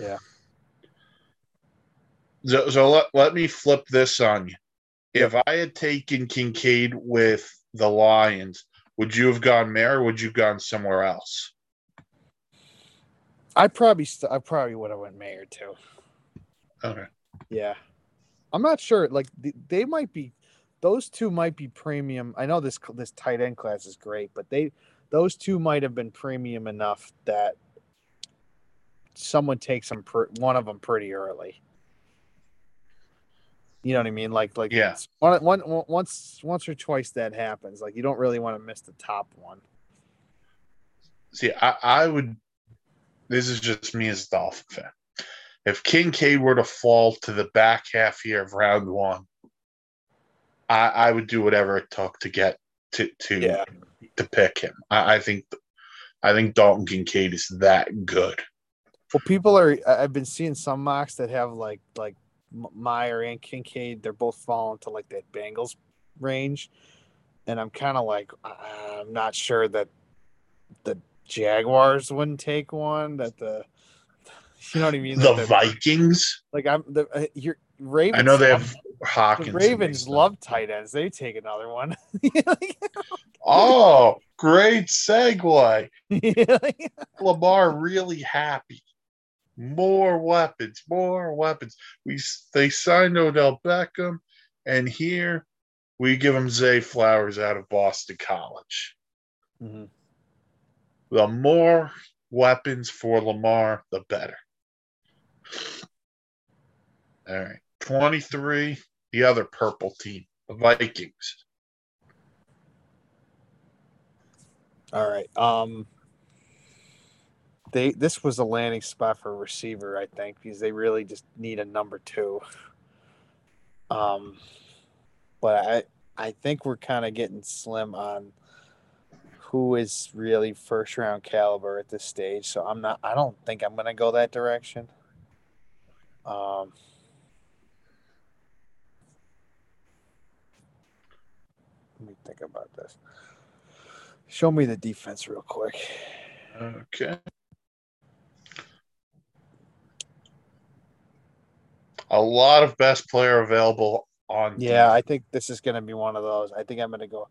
yeah. So, so let, let me flip this on you. If I had taken Kincaid with the Lions, would you have gone there or would you have gone somewhere else? I probably st- I probably would have went Mayer too. Okay. Yeah. I'm not sure. Like they might be those two might be premium. I know this this tight end class is great, but they those two might have been premium enough that someone takes them per, one of them pretty early. You know what I mean? Like, like yeah. One, one, once, once or twice that happens. Like, you don't really want to miss the top one. See, I, I would. This is just me as a Dolphin fan. If Kincaid were to fall to the back half here of round one, I, I would do whatever it took to get to to yeah. to pick him. I, I think, I think Dalton Kincaid is that good. Well, people are. I've been seeing some mocks that have like like Mayer and Kincaid, they're both falling to like that Bengals range, and I'm kind of like I'm not sure that the Jaguars wouldn't take one. That the you know what I mean? The Vikings, like I'm the uh, your Ravens. I know they have Hawkins. The Ravens love tight ends. They take another one. oh, great segue. Lamar really happy more weapons, more weapons. We they signed Odell Beckham, and here we give him Zay Flowers out of Boston College. Mm-hmm. The more weapons for Lamar, the better. All right, twenty-three. The other purple team, the Vikings. All right. Um, they this was a landing spot for a receiver, I think, because they really just need a number two. Um, but I I think we're kind of getting slim on who is really first round caliber at this stage. So I'm not. I don't think I'm to go that direction. Um. Let me think about this. Show me the defense real quick. Okay. a lot of best player available on. Yeah, I think this is going to be one of those. I think I'm going to go.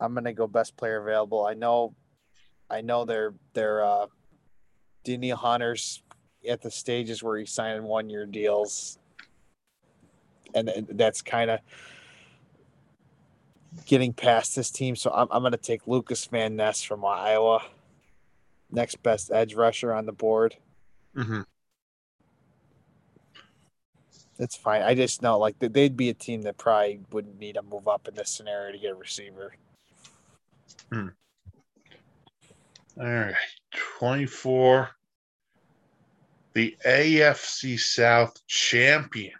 I'm going to go best player available. I know, I know they're they're uh, Danielle Hunter's at the stages where he's signing one year deals, and that's kind of getting past this team. So I'm I'm going to take Lucas Van Ness from Iowa, next best edge rusher on the board. Mm-hmm. It's fine. I just know like they'd be a team that probably wouldn't need to move up in this scenario to get a receiver. Hmm. All right, twenty-four. The AFC South champion,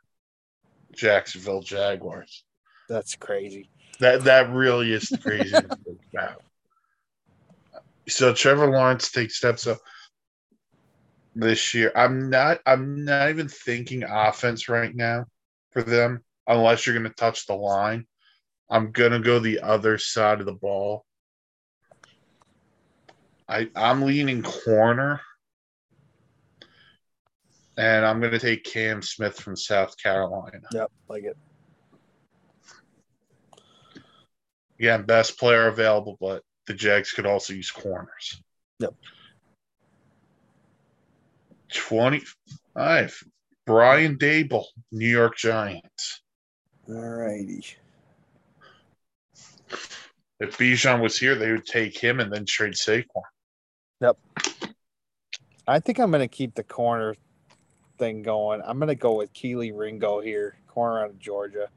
Jacksonville Jaguars. That's crazy. That that really is crazy So Trevor Lawrence takes steps up this year. I'm not I'm not even thinking offense right now for them unless you're going to touch the line. I'm going to go the other side of the ball. I I'm leaning corner. And I'm going to take Cam Smith from South Carolina. Yep, like it. Again, best player available, but the Jags could also use corners. Yep. 25. Brian Daboll, New York Giants. All righty. If Bijan was here, they would take him and then trade Saquon. Yep. I think I'm going to keep the corner thing going. I'm going to go with Kelee Ringo here, corner out of Georgia.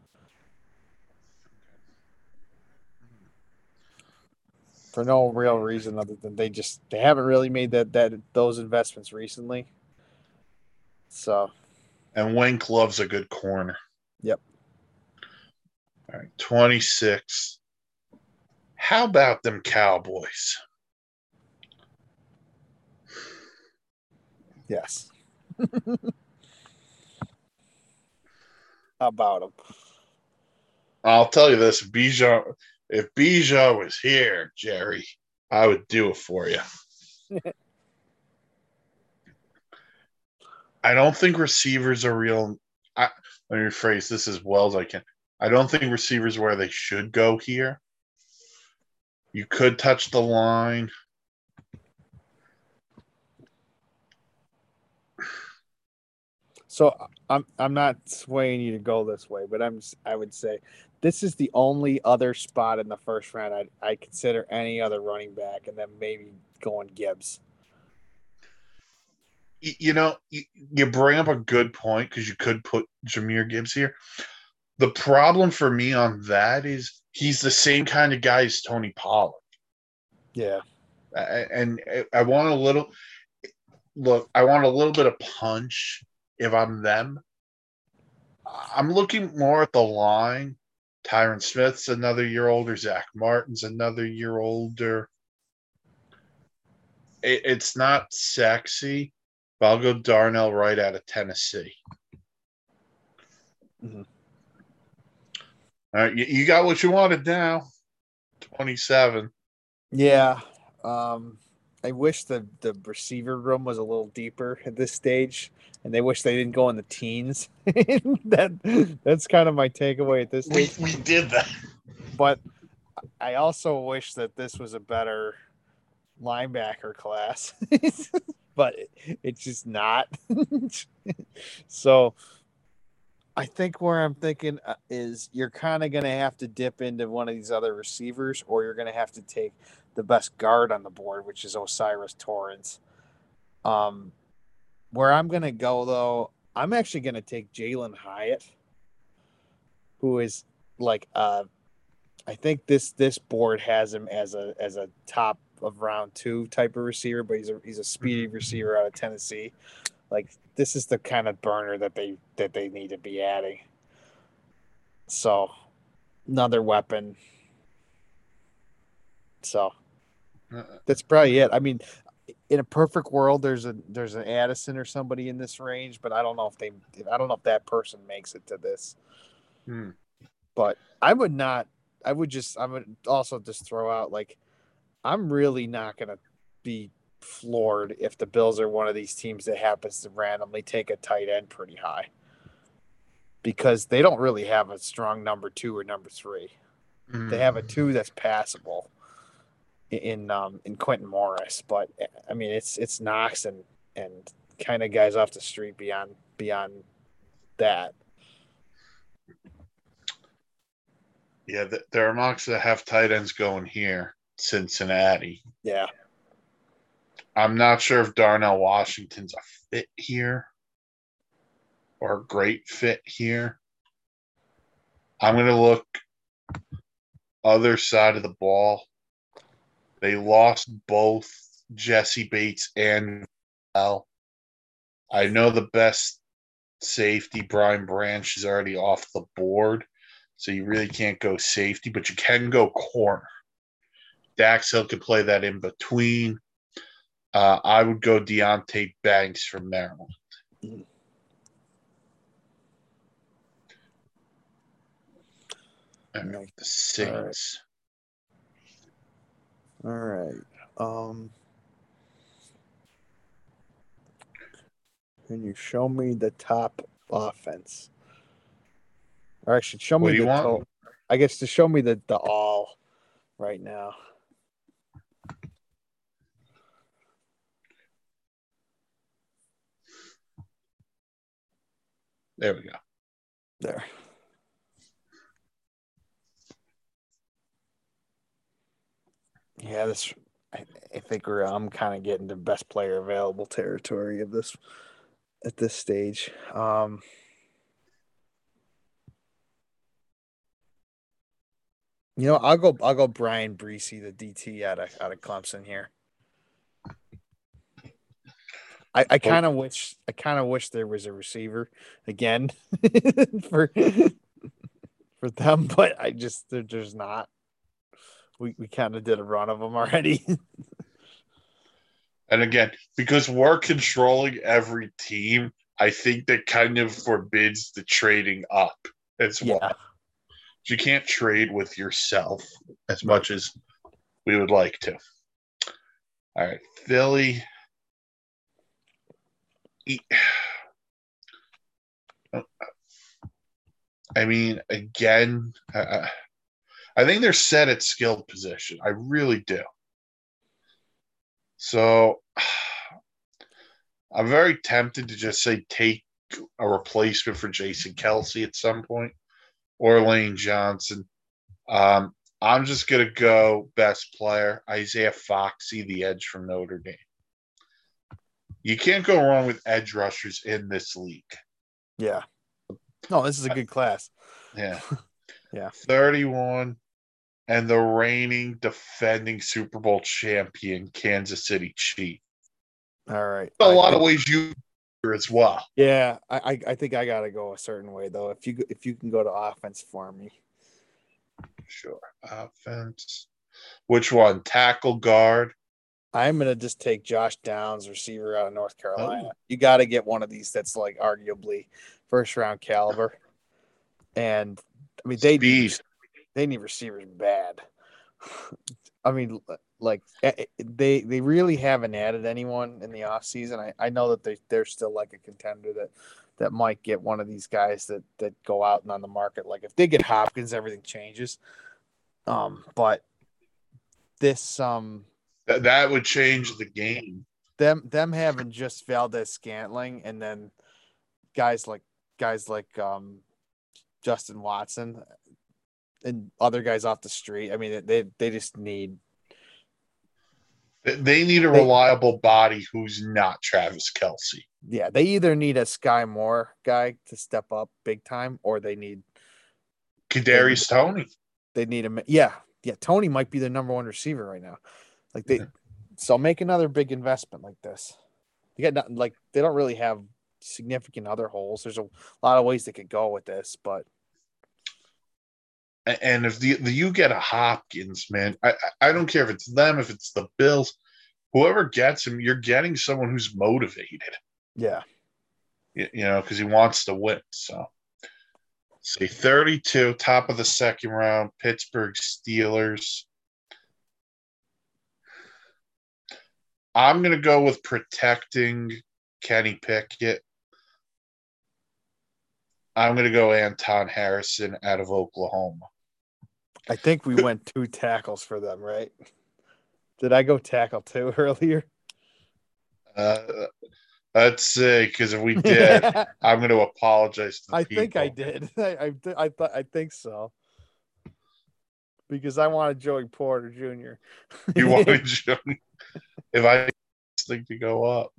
For no real reason other than they just they haven't really made that that those investments recently. So, and Wink loves a good corner. Yep. All right, 26. How about them Cowboys? Yes. How about them? I'll tell you this: Bijan, if Bijan was here, Jerry, I would do it for you. I don't think receivers are real. I, let me rephrase this as well as I can. I don't think receivers where they should go here. You could touch the line. So I'm I'm not swaying you to go this way, but I'm I would say this is the only other spot in the first round I I consider any other running back, and then maybe going Gibbs. You know, you bring up a good point because you could put Jahmyr Gibbs here. The problem for me on that is he's the same kind of guy as Tony Pollard. Yeah, and I want a little look. I want a little bit of punch if I'm them. I'm looking more at the line. Tyron Smith's another year older. Zack Martin's another year older. It, it's not sexy, but I'll go Darnell Wright out of Tennessee. Mm-hmm. All right, you, you, got what you wanted now. 27. Yeah. Um, I wish the, the receiver room was a little deeper at this stage and they wish they didn't go in the teens. that that's kind of my takeaway at this stage. We, we did that, but I also wish that this was a better linebacker class, but it, it's just not. so I think where I'm thinking uh, is you're kind of going to have to dip into one of these other receivers, or you're going to have to take the best guard on the board, which is O'Cyrus Torrence. Um, where I'm going to go, though, I'm actually going to take Jalen Hyatt, who is like, uh, I think this this board has him as a as a top of round two type of receiver, but he's a he's a speedy receiver out of Tennessee. Like this is the kind of burner that they that they need to be adding. So another weapon. So that's probably it. I mean, in a perfect world, there's a there's an Addison or somebody in this range, but I don't know if they I don't know if that person makes it to this. Hmm. But I would not. I would just I would also just throw out like I'm really not gonna be floored if the Bills are one of these teams that happens to randomly take a tight end pretty high because they don't really have a strong number two or number 3 mm. They have a two that's passable in um, in Quintin Morris, but I mean it's it's Knox and and kind of guys off the street beyond beyond that. Yeah, there are mocks that have tight ends going here. Cincinnati. Yeah. I'm not sure if Darnell Washington's a fit here or a great fit here. I'm going to look other side of the ball. They lost both Jessie Bates and Val. I know the best safety, Brian Branch, is already off the board. So you really can't go safety, but you can go corner. Dax Hill could play that in between. Uh, I would go Deonte Banks from Maryland. I know the Saints. All right. Um, can you show me the top offense? Or actually, show me the. To- I guess to show me the the all right now. There we go. There. Yeah, this. I, I think we're. I'm kind of getting the best player available territory of this at this stage. Um, You know, I'll go. I'll go. Bryan Bresee, the DT out of out of Clemson here. I, I kind of wish. I kind of wish there was a receiver again for for them, but I just there, there's not. We we kind of did a run of them already. and again, because we're controlling every team, I think that kind of forbids the trading up as well. Yeah. You can't trade with yourself as much as we would like to. All right, Philly. I mean, again, I, I think they're set at skilled position. I really do. So I'm very tempted to just say take a replacement for Jason Kelce at some point or Lane Johnson. Um, I'm just going to go best player, Isaiah Foskey, the edge from Notre Dame. You can't go wrong with edge rushers in this league. Yeah. No, this is a good class. Yeah. yeah. 31 and the reigning defending Super Bowl champion Kansas City Chief. All right. A lot of ways you as well. Yeah, I I think I gotta go a certain way though. If you if you can go to offense for me. Sure. Offense. Which one? Tackle guard. I'm gonna just take Josh Downs, receiver out of North Carolina. Oh. You got to get one of these that's like arguably first round caliber. And I mean, they Speed. need they need receivers bad. I mean, like eh, eh, they they really haven't added anyone in the offseason. I, I know that they they're still like a contender that that might get one of these guys that that go out and on the market. Like if they get Hopkins, everything changes. Um, but this um that, that would change the game. Them them having just Valdes-Scantling and then guys like guys like um Justin Watson and other guys off the street. I mean, they they just need they need a reliable body who's not Travis Kelce. Yeah, they either need a Skyy Moore guy to step up big time, or they need Kadarius Toney. They need him. Yeah, yeah. Toney might be the number one receiver right now. Like they, so make another big investment like this. You got nothing like they don't really have significant other holes. There's a lot of ways they could go with this, but and if the, the, you get a Hopkins, man, I I don't care if it's them, if it's the Bills, whoever gets him, you're getting someone who's motivated. Yeah, you, you know, because he wants to win. So, say 32, top of the second round, Pittsburgh Steelers. I'm gonna go with protecting Kenny Pickett. I'm going to go Anton Harrison out of Oklahoma. I think we went two tackles for them, right? Did I go tackle two earlier? Uh, let's see, because if we did, I'm going to apologize. To I people. think I did. I I I, th- I think so. Because I wanted Joey Porter Jr. you wanted Joey? If I think to go up.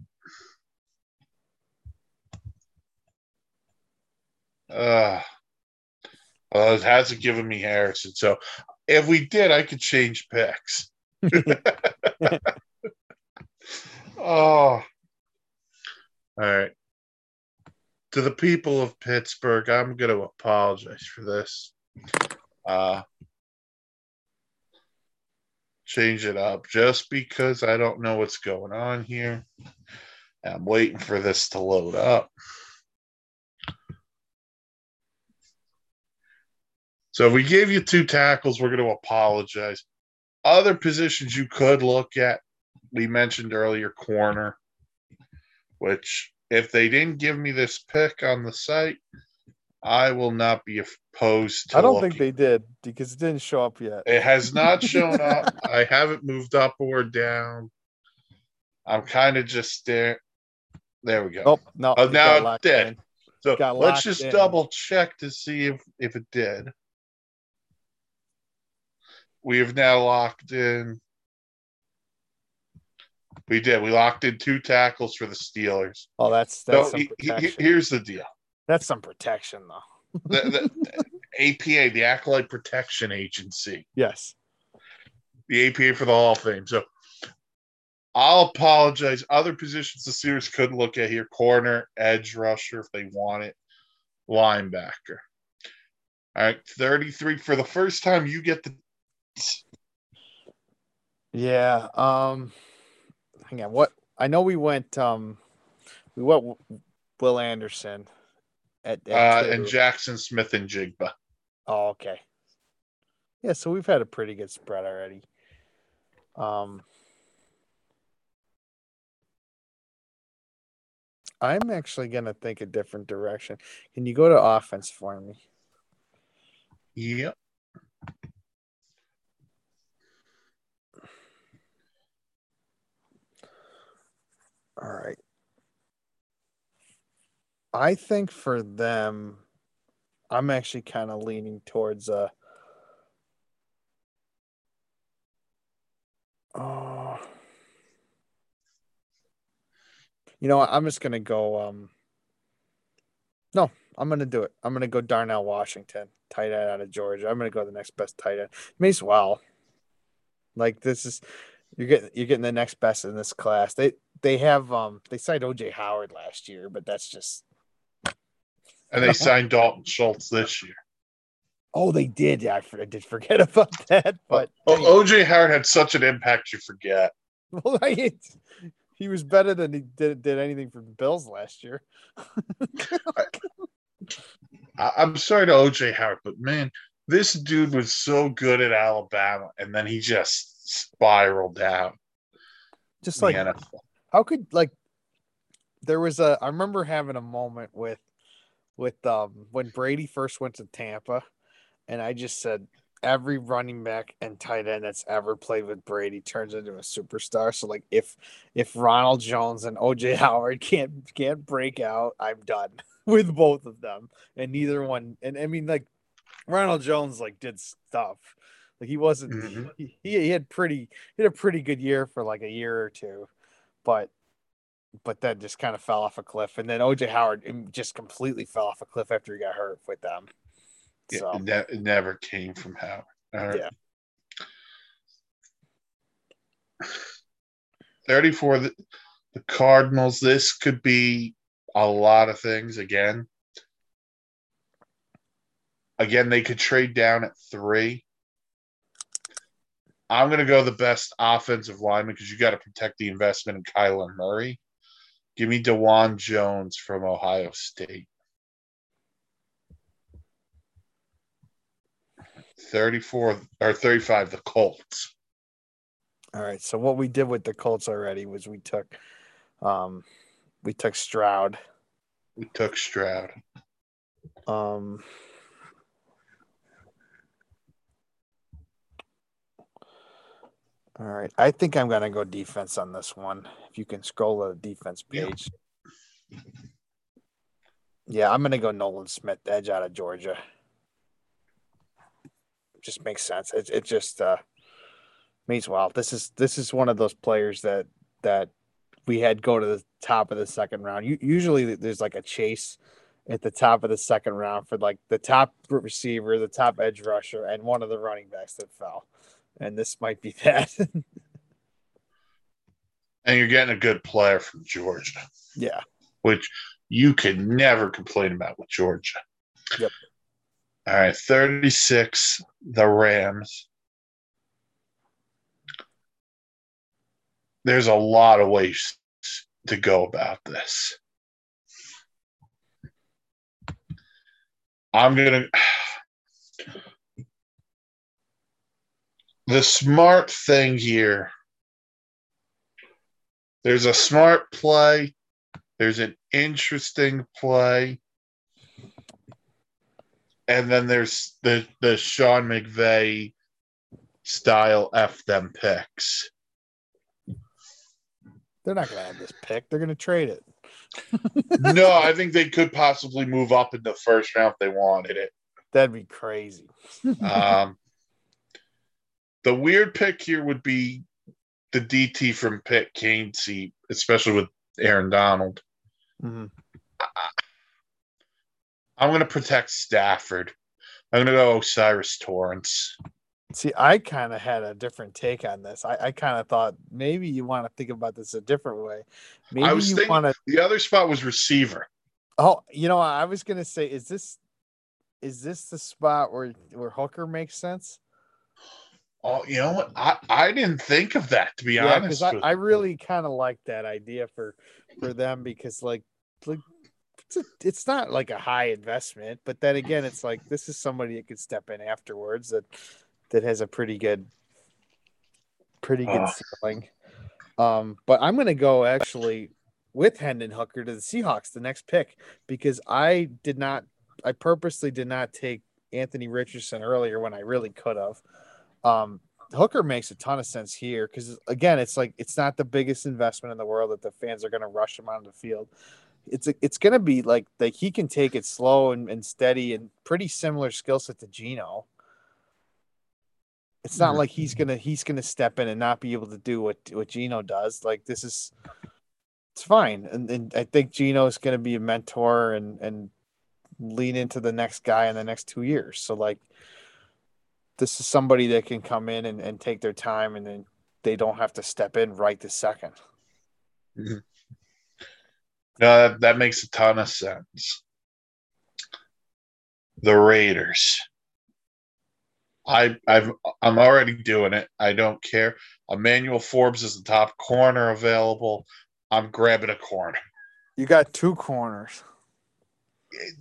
Uh, well, it hasn't given me Harrison. So if we did, I could change picks. oh. All right. To the people of Pittsburgh, I'm going to apologize for this. Uh, change it up just because I don't know what's going on here. I'm waiting for this to load up. So if we gave you two tackles, we're going to apologize. Other positions you could look at, we mentioned earlier, corner, which if they didn't give me this pick on the site, I will not be opposed to. I don't looking. think they did because it didn't show up yet. It has not shown up. I haven't moved up or down. I'm kind of just there. There we go. Oh no! Oh, now it did. In. So let's just in. double check to see if if it did we have now locked in. We did. We locked in two tackles for the Steelers. Oh, that's that's so he, he, here's the deal. That's some protection, though. the, the, APA, the Acolyte Protection Agency, Yes. the APA for the Hall of Fame. So I'll apologize. Other positions the Steelers could look at here: corner, edge rusher if they want it, linebacker. All right, thirty-three for the first time. You get the Yeah. Um hang on. What I know we went um we went Will Anderson at, at uh, and. Jaxon Smith-Njigba. Oh, okay. Yeah, so we've had a pretty good spread already. Um I'm actually gonna think a different direction. Can you go to offense for me? Yep. All right. I think for them, I'm actually kind of leaning towards uh Oh. You know what? I'm just gonna go um no, I'm gonna do it. I'm gonna go Darnell Washington, tight end out of Georgia. I'm gonna go the next best tight end. May as well. Like this is you're getting you're getting the next best in this class. They they have um they signed OJ Howard last year, but that's just And they signed Dalton Schultz this year. oh they did. Yeah, I, I did forget about that. But Oh, OJ Howard had such an impact, you forget. well, I- he was better than he did, did anything for the Bills last year. I, I'm sorry to OJ Howard, but man, this dude was so good at Alabama, and then he just spiraled down. Just like. How could like there was a I remember having a moment with with um when Brady first went to Tampa and I just said every running back and tight end that's ever played with Brady turns into a superstar. So like if if Ronald Jones and OJ Howard can't can't break out, I'm done with both of them. And neither one and I mean like Ronald Jones like did stuff. Like he wasn't Mhm. he, he had pretty he had a pretty good year for like a year or two, but but then just kind of fell off a cliff. And then OJ Howard um, just completely fell off a cliff after he got hurt with them. Yeah, So it, ne- it never came from Howard. Right. Yeah. 34, the, the Cardinals. This could be a lot of things again. Again, they could trade down at three. I'm going to go the best offensive lineman because you got to protect the investment in Kyler Murray. Give me Dawand Jones from Ohio State. 34 or 35, the Colts. all right. So what we did with the Colts already was we took um we took Stroud. We took Stroud. Um All right. I think I'm gonna go defense on this one. If you can scroll the defense page. Yeah, I'm gonna go Nolan Smith, edge out of Georgia. Just makes sense. It it just uh means well. This is this is one of those players that that we had go to the top of the second round. U- usually there's like a chase at the top of the second round for like the top receiver, the top edge rusher, and one of the running backs that fell. And this might be that. And you're getting a good player from Georgia, yeah. which you could never complain about with Georgia. Yep. All right, 36, the Rams. There's a lot of ways to go about this. I'm going to. The smart thing here there's a smart play, there's an interesting play, and then there's the the Sean McVay style F them picks. They're not gonna have this pick. They're gonna trade it. no, I think they could possibly move up in the first round if they wanted it. That'd be crazy. Um, the weird pick here would be the DT from Pitt Kancey, especially with Aaron Donald. Mhm. I'm going to protect Stafford, I'm gonna go O'Cyrus Torrence. See, I kind of had a different take on this. I, I kind of thought maybe you want to think about this a different way. Maybe I was you thinking want to. the other spot was receiver. Oh, you know, I was gonna say, is this is this the spot where where Hooker makes sense? Oh, you know what? I, I didn't think of that to be Yeah, honest. because I, I really kind of like that idea for for them because like like it's a, it's not like a high investment, but then again, it's like this is somebody that could step in afterwards that that has a pretty good pretty good Ah. ceiling. Um, but I'm gonna go actually with Hendon Hooker to the Seahawks the next pick because I did not I purposely did not take Anthony Richardson earlier when I really could have. Um, Hooker makes a ton of sense here because again, it's like it's not the biggest investment in the world that the fans are going to rush him onto the field. It's it's going to be like like he can take it slow and, and steady and pretty similar skill set to Gino. It's not Mhm. like he's gonna he's gonna step in and not be able to do what what Gino does. Like this is it's fine, and, and I think Gino is going to be a mentor and and lean into the next guy in the next two years. So like this is somebody that can come in and, and take their time and then they don't have to step in right this second. Mm-hmm. No, that, that makes a ton of sense. The Raiders. I I've I'm already doing it. I don't care. Emmanuel Forbes is the top corner available. I'm grabbing a corner. You got two corners.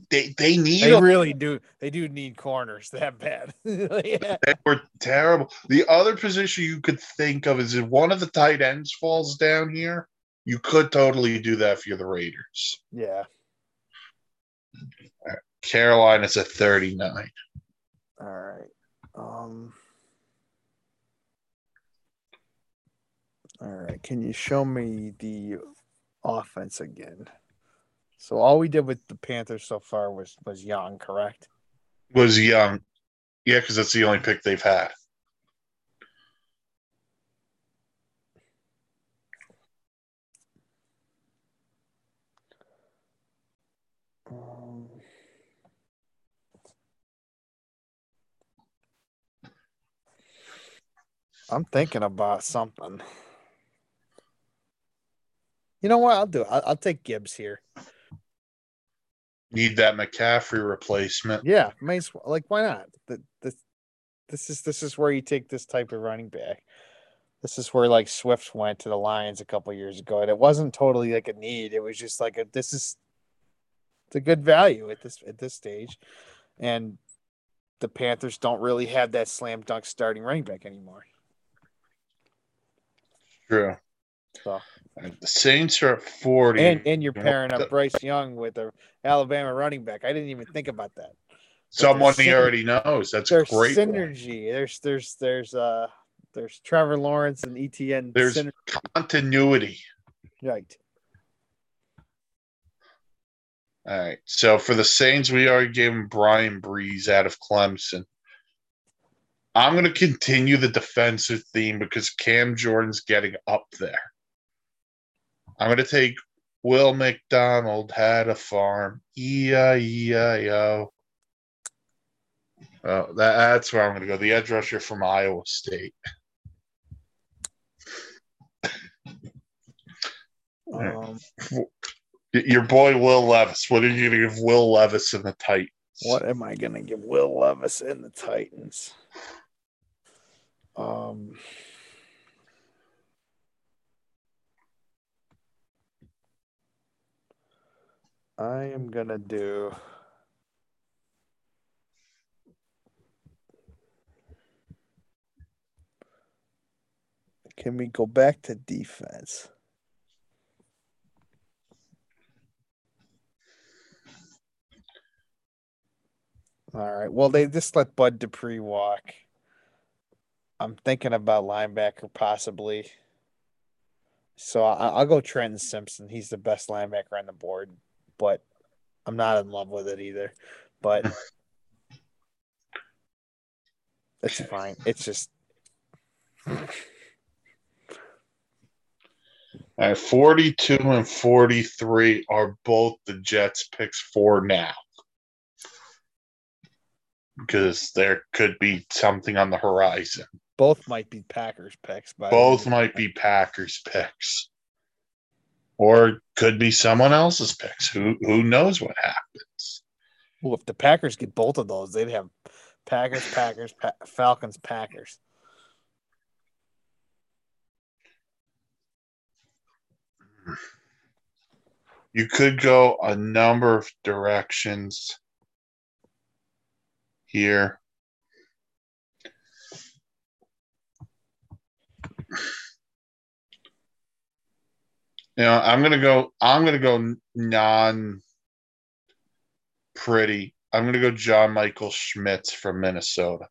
They they need They really do. They do need corners that bad. yeah. They were terrible. The other position you could think of is if one of the tight ends falls down here, you could totally do that for the Raiders. yeah. Carolina's at 39. All right. Um. All right. Can you show me the offense again? So all we did with the Panthers so far was was young, correct? Was young. Yeah, because that's the only pick they've had. Um, I'm thinking about something. You know what? I'll do it. I'll, I'll take Gibbs here. Need that McCaffrey replacement. Yeah, as well. Like, why not? The, the, this is this is where you take this type of running back. This is where like Swift went to the Lions a couple years ago, and it wasn't totally like a need. It was just like a this is it's a good value at this at this stage, and the Panthers don't really have that slam dunk starting running back anymore. True. So the Saints are at 40. and and you're pairing up Bryce Young with a Alabama running back. I didn't even think about that. Someone he already knows. That's a There's great. one. synergy. There's there's there's uh there's Trevor Lawrence and ETN. There's synergy. continuity. Right. All right. So for the Saints, we already gave him Bryan Bresee out of Clemson. I'm going to continue the defensive theme because Cam Jordan's getting up there. I'm going to take Will McDonald had a farm. E-I-E-I-O. Oh, that, that's where I'm going to go. The edge rusher from Iowa State. Um, Your boy Will Levis. What are you going to give Will Levis in the Titans? what am I gonna give Will Levis in the Titans? Um. I am gonna do. Can we go back to defense? All right. Well, they just let Bud Dupree walk. I'm thinking about linebacker possibly. So I'll go Trenton Simpson. He's the best linebacker on the board, but I'm not in love with it either. But it's fine. It's just All right, 42 and 43 are both the Jets' picks for now. because there could be something on the horizon. Both might be Packers picks, but Both might be Packers picks. Or could be someone else's picks. Who who knows what happens? Well, if the Packers get both of those, they'd have Packers, Packers, pa- Falcons, Packers. You could go a number of directions here. You know, I'm gonna go. I'm gonna go non pretty. I'm gonna go John Michael Schmitz from Minnesota.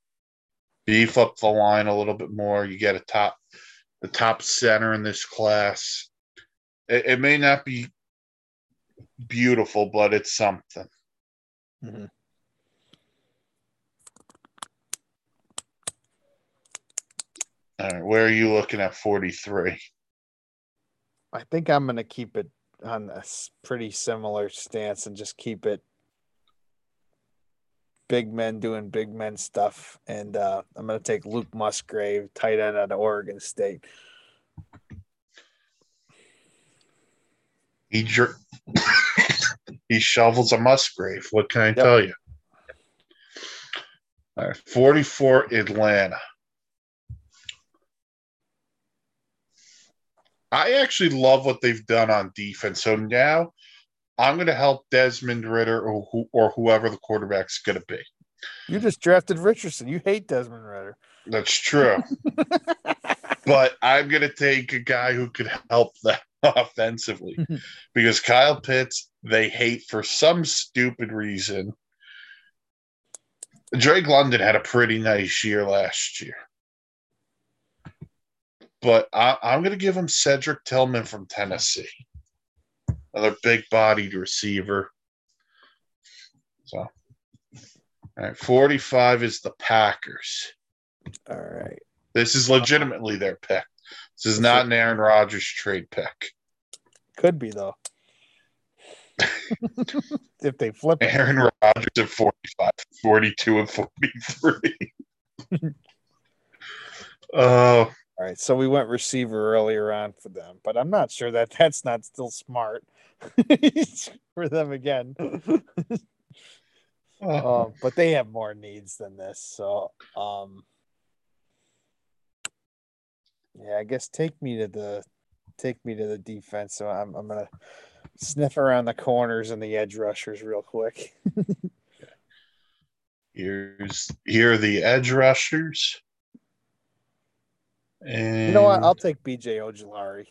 Beef up the line a little bit more. You get a top, the top center in this class. It, it may not be beautiful, but it's something. Mm-hmm. All right, where are you looking at 43? I think I'm going to keep it on a pretty similar stance and just keep it big men doing big men stuff. And uh, I'm going to take Luke Musgrave, tight end out of Oregon State. He he shovels a Musgrave. What can I tell you? All right, 44 Atlanta. I actually love what they've done on defense. So now I'm going to help Desmond Ridder or, who, or whoever the quarterback's going to be. You just drafted Richardson. You hate Desmond Ridder. That's true. but I'm going to take a guy who could help them offensively because Kyle Pitts, they hate for some stupid reason. Drake London had a pretty nice year last year. But I, I'm going to give him Cedric Tillman from Tennessee, another big bodied receiver. So, all right, 45 is the Packers. All right. This is legitimately their pick. This is not an Aaron Rodgers trade pick. Could be, though. if they flip it. Aaron Rodgers at 45, 42, and 43. Oh, All right, so we went receiver earlier on for them, but I'm not sure that that's not still smart for them again. oh. um, but they have more needs than this, so um, yeah, I guess take me to the take me to the defense. So I'm I'm gonna sniff around the corners and the edge rushers real quick. here's here are the edge rushers. And You know what? I'll take BJ Ojulari.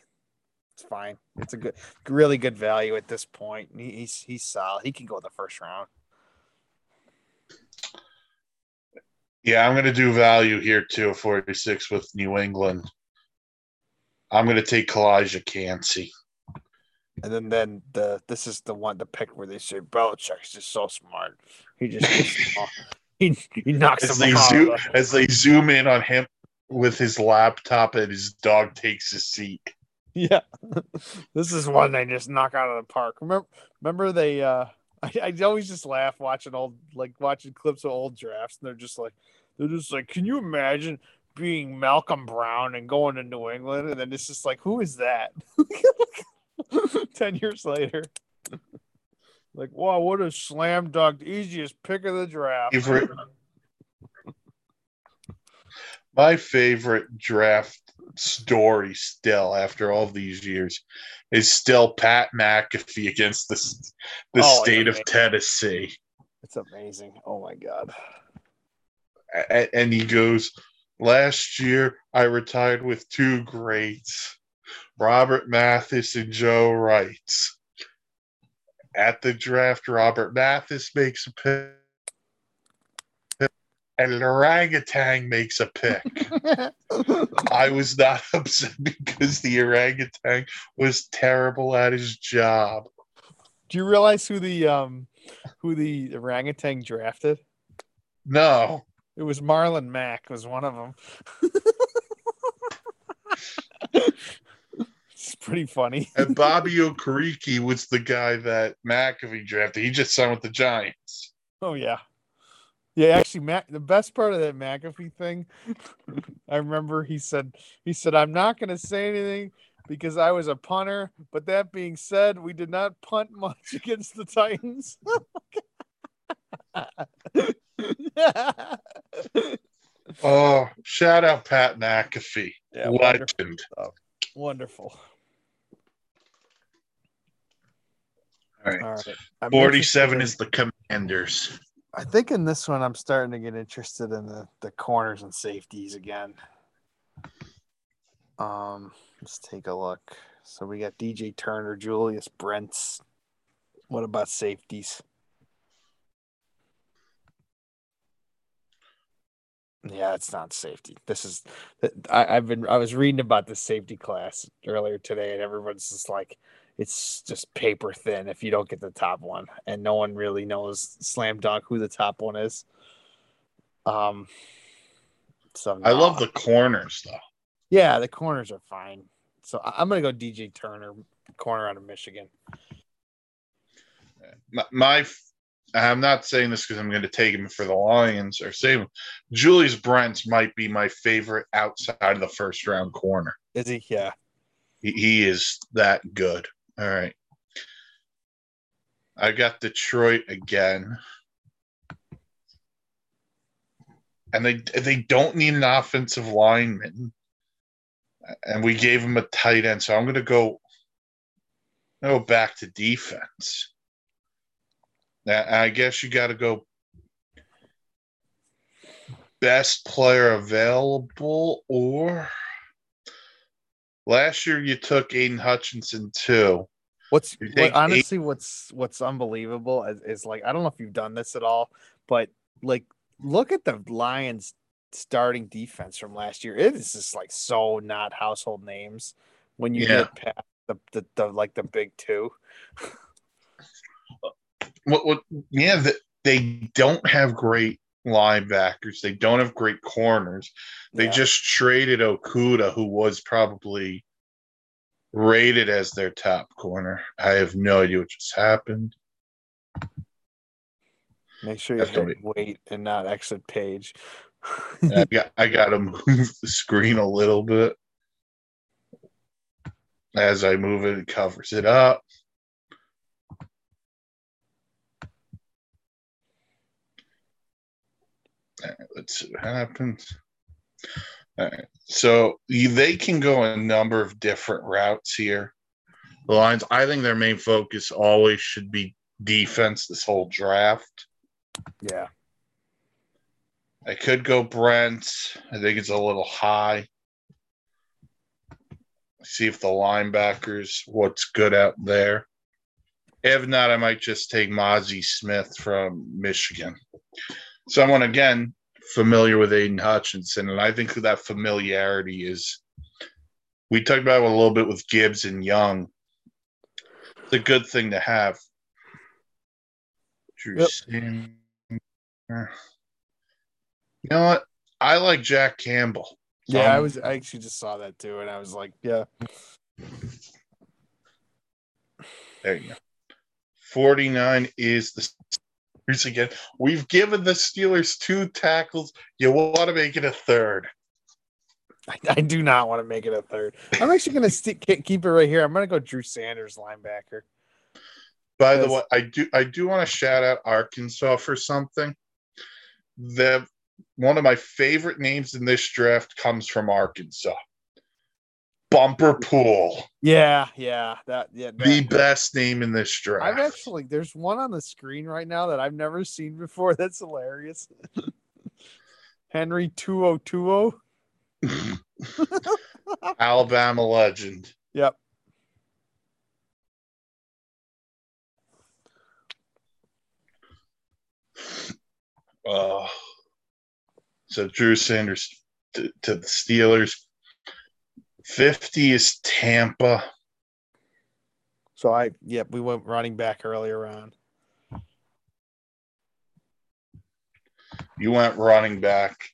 It's fine. It's a good, really good value at this point. He, he's he's solid. He can go the first round. yeah, I'm gonna do value here too, 46 with New England. I'm gonna take Calijah Kancey. And then then the this is the one the pick where they say Belichick's just so smart. He just gets them all- he he knocks As them they off. zoom as they zoom in on him with his laptop and his dog takes his seat. Yeah, this is one they just knock out of the park. Remember, remember they. uh I, I always just laugh watching old like watching clips of old drafts, and they're just like, they're just like, can you imagine being Malcolm Brown and going to New England, and then it's just like, who is that? Ten years later, like, wow, what a slam dunk, easiest pick of the draft. Favorite- My favorite draft story still after all these years is still Pat McAfee against the, the Oh, state of. Tennessee. It's amazing. Oh my god. A- and he goes, Last year, I retired with two greats, Robert Mathis and Joe Wright. At the draft, Robert Mathis makes a pick, and an orangutan makes a pick. I was not upset because the orangutan was terrible at his job. Do you realize who the um who the orangutan drafted? No, It was Marlon Mack was one of them. it's pretty funny. and Bobby Okereke was the guy that McAfee drafted. He just signed with the Giants. Oh yeah. Yeah, actually, Mac, the best part of that McAfee thing, I remember he said, he said, I'm not going to say anything because I was a punter. But that being said, we did not punt much against the Titans. Oh, shout out Pat McAfee. Yeah, Legend. Oh, wonderful. All right. All right. 47 is the Commanders. I think in this one, I'm starting to get interested in the, the corners and safeties again. Um, let's take a look. So we got DJ Turner, Julius Brents. What about safeties? Yeah, it's not safety. This is I, I've been I was reading about the safety class earlier today, and everyone's just like, it's just paper thin if you don't get the top one, and no one really knows slam dunk who the top one is. Um, so I love the corners, though. yeah, the corners are fine. So I'm gonna go DJ Turner, corner out of Michigan. My, my I'm not saying this because I'm going to take him for the Lions or save him. Julius Brents might be my favorite outside of the first round corner. Is he? Yeah. He, he is that good. All right. I got Detroit again. And they they don't need an offensive lineman. And we gave him a tight end. So I'm gonna go go back to defense. Now, I guess you gotta go best player available or last year you took Aidan Hutchinson too. What's what, honestly what's what's unbelievable is, is like I don't know if you've done this at all, but like look at the Lions starting defense from last year. It is just like so not household names when you Yeah. get past the, the, the like the big two. what, what yeah the, they don't have great linebackers. They don't have great corners. They Yeah. just traded Okudah who was probably rated as their top corner. I have no idea what just happened. Make sure you have to wait and not exit page. i got i gotta move the screen a little bit as i move it. It covers it up All right, let's see what happens. All right. So you, they can go a number of different routes here. The Lions, I think their main focus always should be defense this whole draft. yeah. I could go Brent. I think it's a little high. See if the linebackers, what's good out there. If not, I might just take Mazi Smith from Michigan. Someone, again, familiar with Aidan Hutchinson. And I think that familiarity is, we talked about it a little bit with Gibbs and Young. It's a good thing to have. Drew Yep. Sanders. You know what? I like Jack Campbell. Yeah, I Um, was I actually just saw that too, and I was like, yeah. There you go. 49 is the Again. We've given the Steelers two tackles. You want to make it a third. I, I do not want to make it a third. I'm actually gonna st- ke- keep it right here. I'm gonna go Drew Sanders, linebacker. By the way, I do I do want to shout out Arkansas for something. The one of my favorite names in this draft comes from Arkansas. Bumper Pool. Yeah, yeah, that yeah. that- The best name in this draft. I've actually there's one on the screen right now that I've never seen before. That's hilarious. Henry two oh two oh. Alabama legend. Yep. Uh, so Drew Sanders to, to the Steelers. 50 is Tampa. So I yep, we went running back earlier on. You went running back.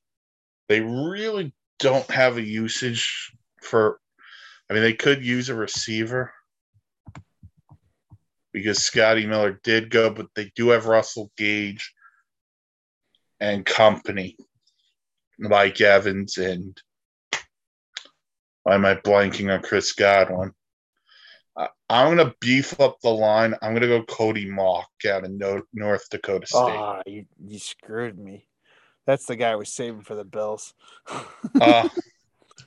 They really don't have a usage for, I mean, they could use a receiver because Scotty Miller did go, but they do have Russell Gage. and company, Mike Evans and why am I blanking on Chris Godwin? I'm gonna beef up the line. I'm gonna go Cody Mauch out of no- North Dakota State. Ah, you, you screwed me. That's the guy I was saving for the Bills. Uh,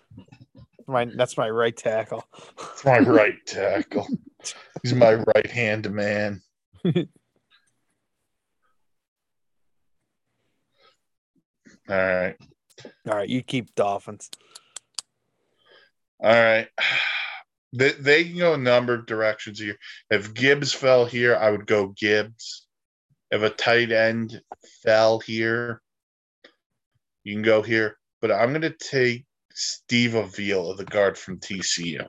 my that's my right tackle. It's my right tackle. He's my right hand man. All right. All right, you keep Dolphins. All right. They, they can go a number of directions here. If Gibbs fell here, I would go Gibbs. If a tight end fell here, you can go here. But I'm going to take Steve Avila, the guard from TCU.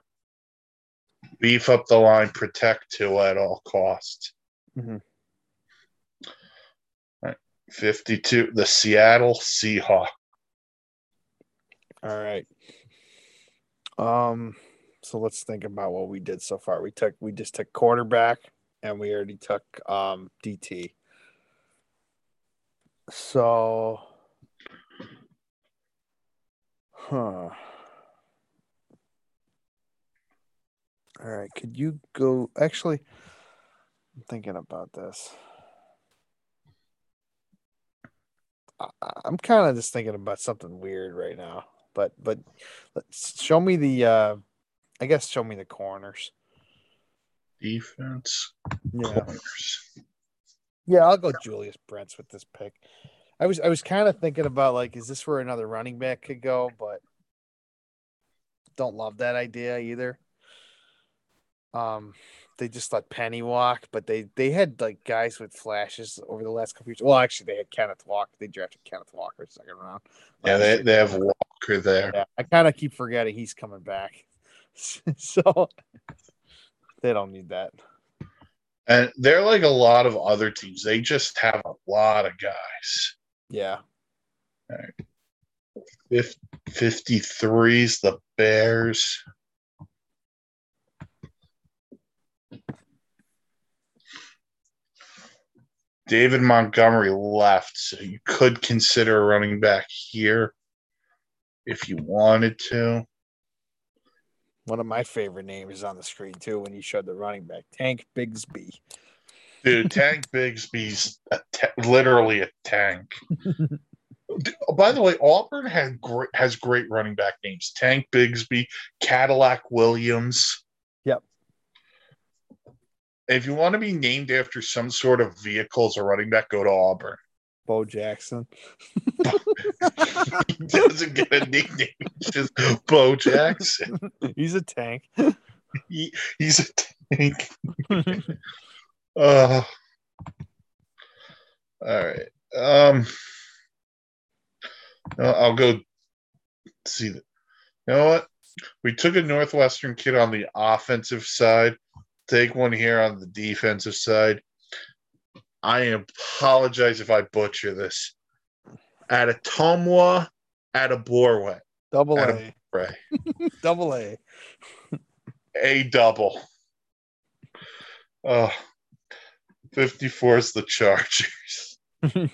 Beef up the line, protect Tua at all costs. Mhm. All right. 52, the Seattle Seahawks. All right. Um, so let's think about what we did so far. We took we just took quarterback and we already took um DT. So huh. All right, could you go actually I'm thinking about this. I'm kind of just thinking about something weird right now, but but let's show me the uh I guess show me the corners. Defense Yeah. corners. Yeah, I'll go Julius Brents with this pick. I was I was kind of thinking about like, is this where another running back could go? But don't love that idea either. Um, they just let Penny walk, but they they had like guys with flashes over the last couple years. Well, actually, they had Kenneth Walker. They drafted Kenneth Walker second round. Yeah, they, they have Walker there. Yeah, I kind of keep forgetting he's coming back. so they don't need that. And they're like a lot of other teams. They just have a lot of guys. Yeah. Fif- 53's the Bears. David Montgomery left, so you could consider running back here if you wanted to. One of my favorite names is on the screen too when you showed the running back, Tank Bigsby. Dude, Tank Bigsby's a ta- literally a tank. By the way, Auburn had great, has great running back names: Tank Bigsby, Cadillac Williams. If you want to be named after some sort of vehicle as a running back, go to Auburn. Bo Jackson. he doesn't get a nickname; it's just Bo Jackson. He's a tank. He, he's a tank. Uh, all right. Um, uh, I'll go see that. You know what? We took a Northwestern kid on the offensive side. Take one here on the defensive side. I apologize if I butcher this. At a Tomwa, at a Borwet, Double A. right? Double A. A double. Uh, 54 is the Chargers.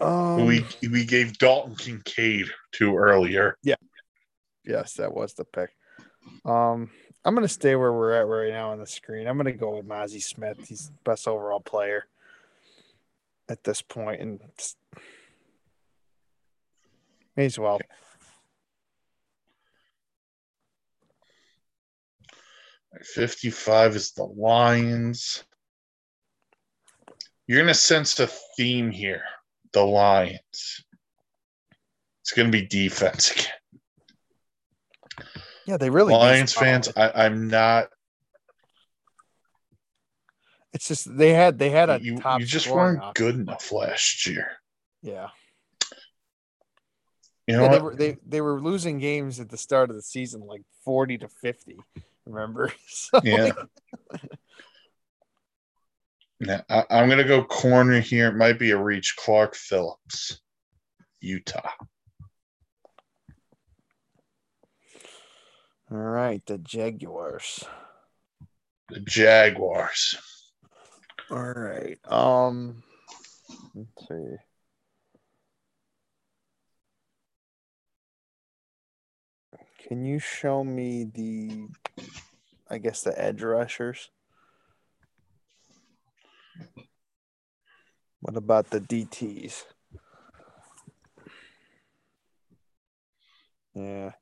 Um, we we gave Dalton Kincaid to earlier. Yes, that was the pick. Um, I'm gonna stay where we're at right now on the screen. I'm gonna go with Mazi Smith. He's the best overall player at this point, and may as well. 55 is the Lions. You're gonna sense a theme here. The Lions. It's gonna be defense again. Yeah, they really Lions fans. I, I'm not. It's just they had they had a You, top. you just weren't option. good enough last year. Yeah. You know yeah, they were they, they were losing games at the start of the season like 40 to 50 remember so Yeah. Yeah, I, I'm gonna go corner here. It might be a reach. Clark Phillips, Utah. All right the jaguars The Jaguars. All right. Um let's see. Can you show me the I guess the edge rushers? What about the DTs? Yeah.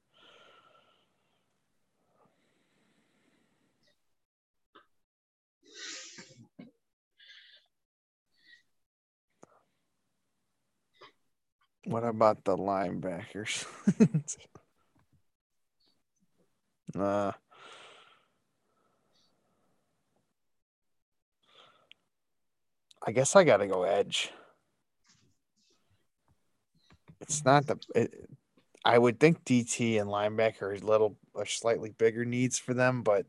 What about the linebackers? uh, I guess I got to go edge. It's not the. It, I would think DT and linebacker are little are slightly bigger needs for them, but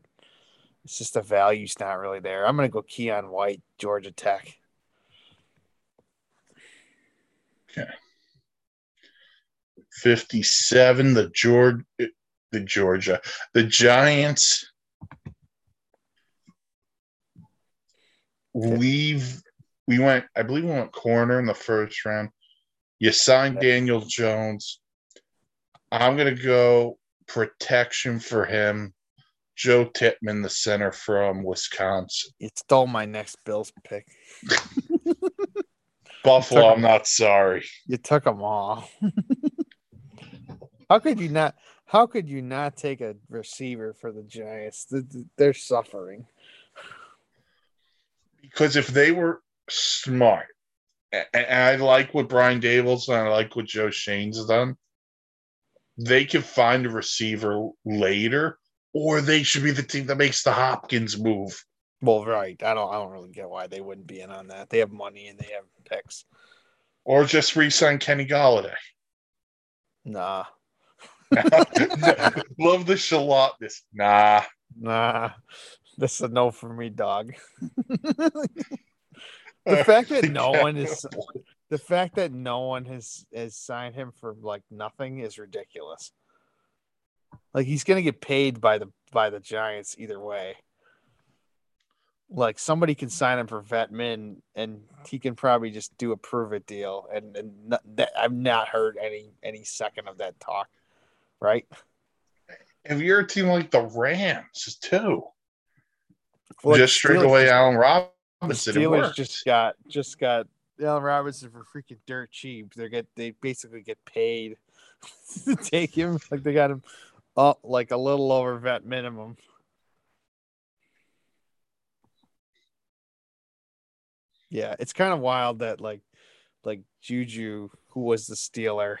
it's just the value's not really there. I'm gonna go Keion White, Georgia Tech. Okay. 57 the Georgia the Georgia the Giants we've we went I believe we went corner in the first round. You signed Daniel Jones. I'm gonna go protection for him. Joe Tippmann, the center from Wisconsin. You stole my next Bills pick. Buffalo, I'm not sorry. You took them all. how could you not? How could you not take a receiver for the Giants? They're suffering. Because if they were smart, and I like what Brian Daboll's and I like what Joe Schoen's done, they can find a receiver later, or they should be the team that makes the Hopkins move. Well, right. I don't. I don't really get why they wouldn't be in on that. They have money and they have picks. Or just re-sign Kenny Golladay. Nah. Love the shalotness. Nah. Nah. This is a no for me, dog. the fact that no one is the fact that no one has has signed him for like nothing is ridiculous. Like he's gonna get paid by the by the Giants either way. Like somebody can sign him for vet min, and he can probably just do a prove it deal. And and not, that, I've not heard any any second of that talk, right? If you're a team like the Rams too, well, just straight away, Allen Robinson. The Steelers just got just got Allen Robinson for freaking dirt cheap. They get they basically get paid to take him. Like they got him up like a little over vet minimum. Yeah, it's kind of wild that like like Juju, who was the Steeler,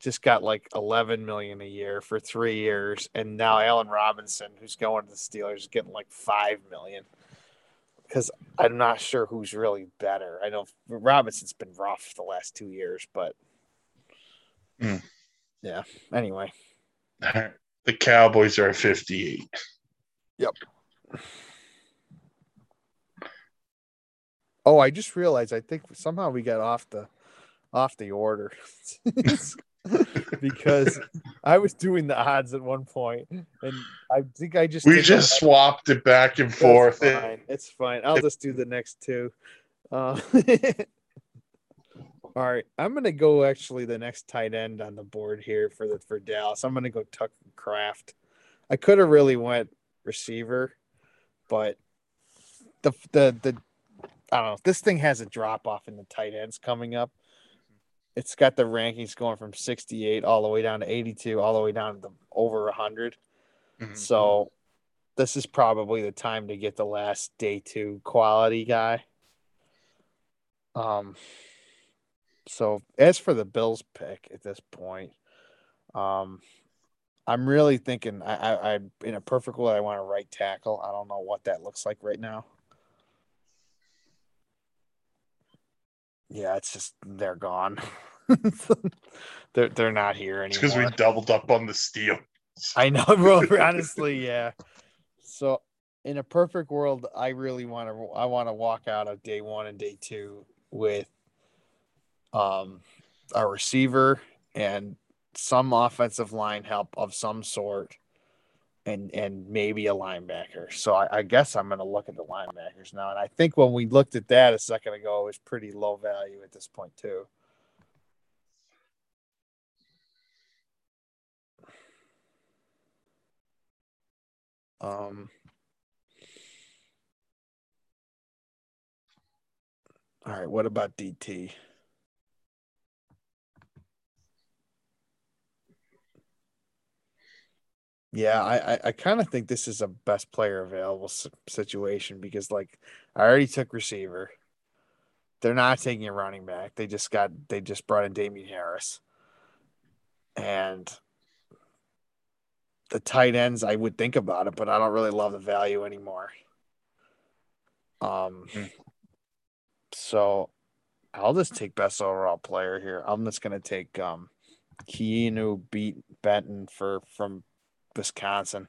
just got like 11 million a year for three years, and now Allen Robinson, who's going to the Steelers, is getting like five million. Because I'm not sure who's really better. I know Robinson's been rough the last two years, but mm. yeah. Anyway, the Cowboys are 58. Yep. Oh, I just realized. I think somehow we got off the off the order. because I was doing the odds at one point, and I think I just we just swapped it back and forth. Fine. It's fine. I'll just do the next two. Uh, all right, I'm gonna go actually the next tight end on the board here for the for Dallas. I'm gonna go Tucker Kraft. I could have really went receiver, but the the the I don't know. This thing has a drop off in the tight ends coming up it's got the rankings going from 68 all the way down to 82 all the way down to the over 100 mm-hmm. so this is probably the time to get the last day two quality guy um so as for the bills pick at this point um i'm really thinking i i, I in a perfect world i want to right tackle i don't know what that looks like right now Yeah, it's just they're gone. they're they're not here anymore. because we doubled up on the steel. I know, bro. honestly, yeah. So, in a perfect world, I really want to. I want to walk out of day one and day two with um a receiver and some offensive line help of some sort, and and maybe a linebacker. So I, I guess I'm going to look at the linebackers now. And I think when we looked at that a second ago, it was pretty low value at this point too. Um, all right, what about DT? Yeah, I, I, I kind of think this is a best player available situation because, like, I already took receiver. They're not taking a running back. They just got they just brought in Damien Harris, and the tight ends. I would think about it, but I don't really love the value anymore. Um, mm. so I'll just take best overall player here. I'm just gonna take um, Keanu beat Benton for from Wisconsin.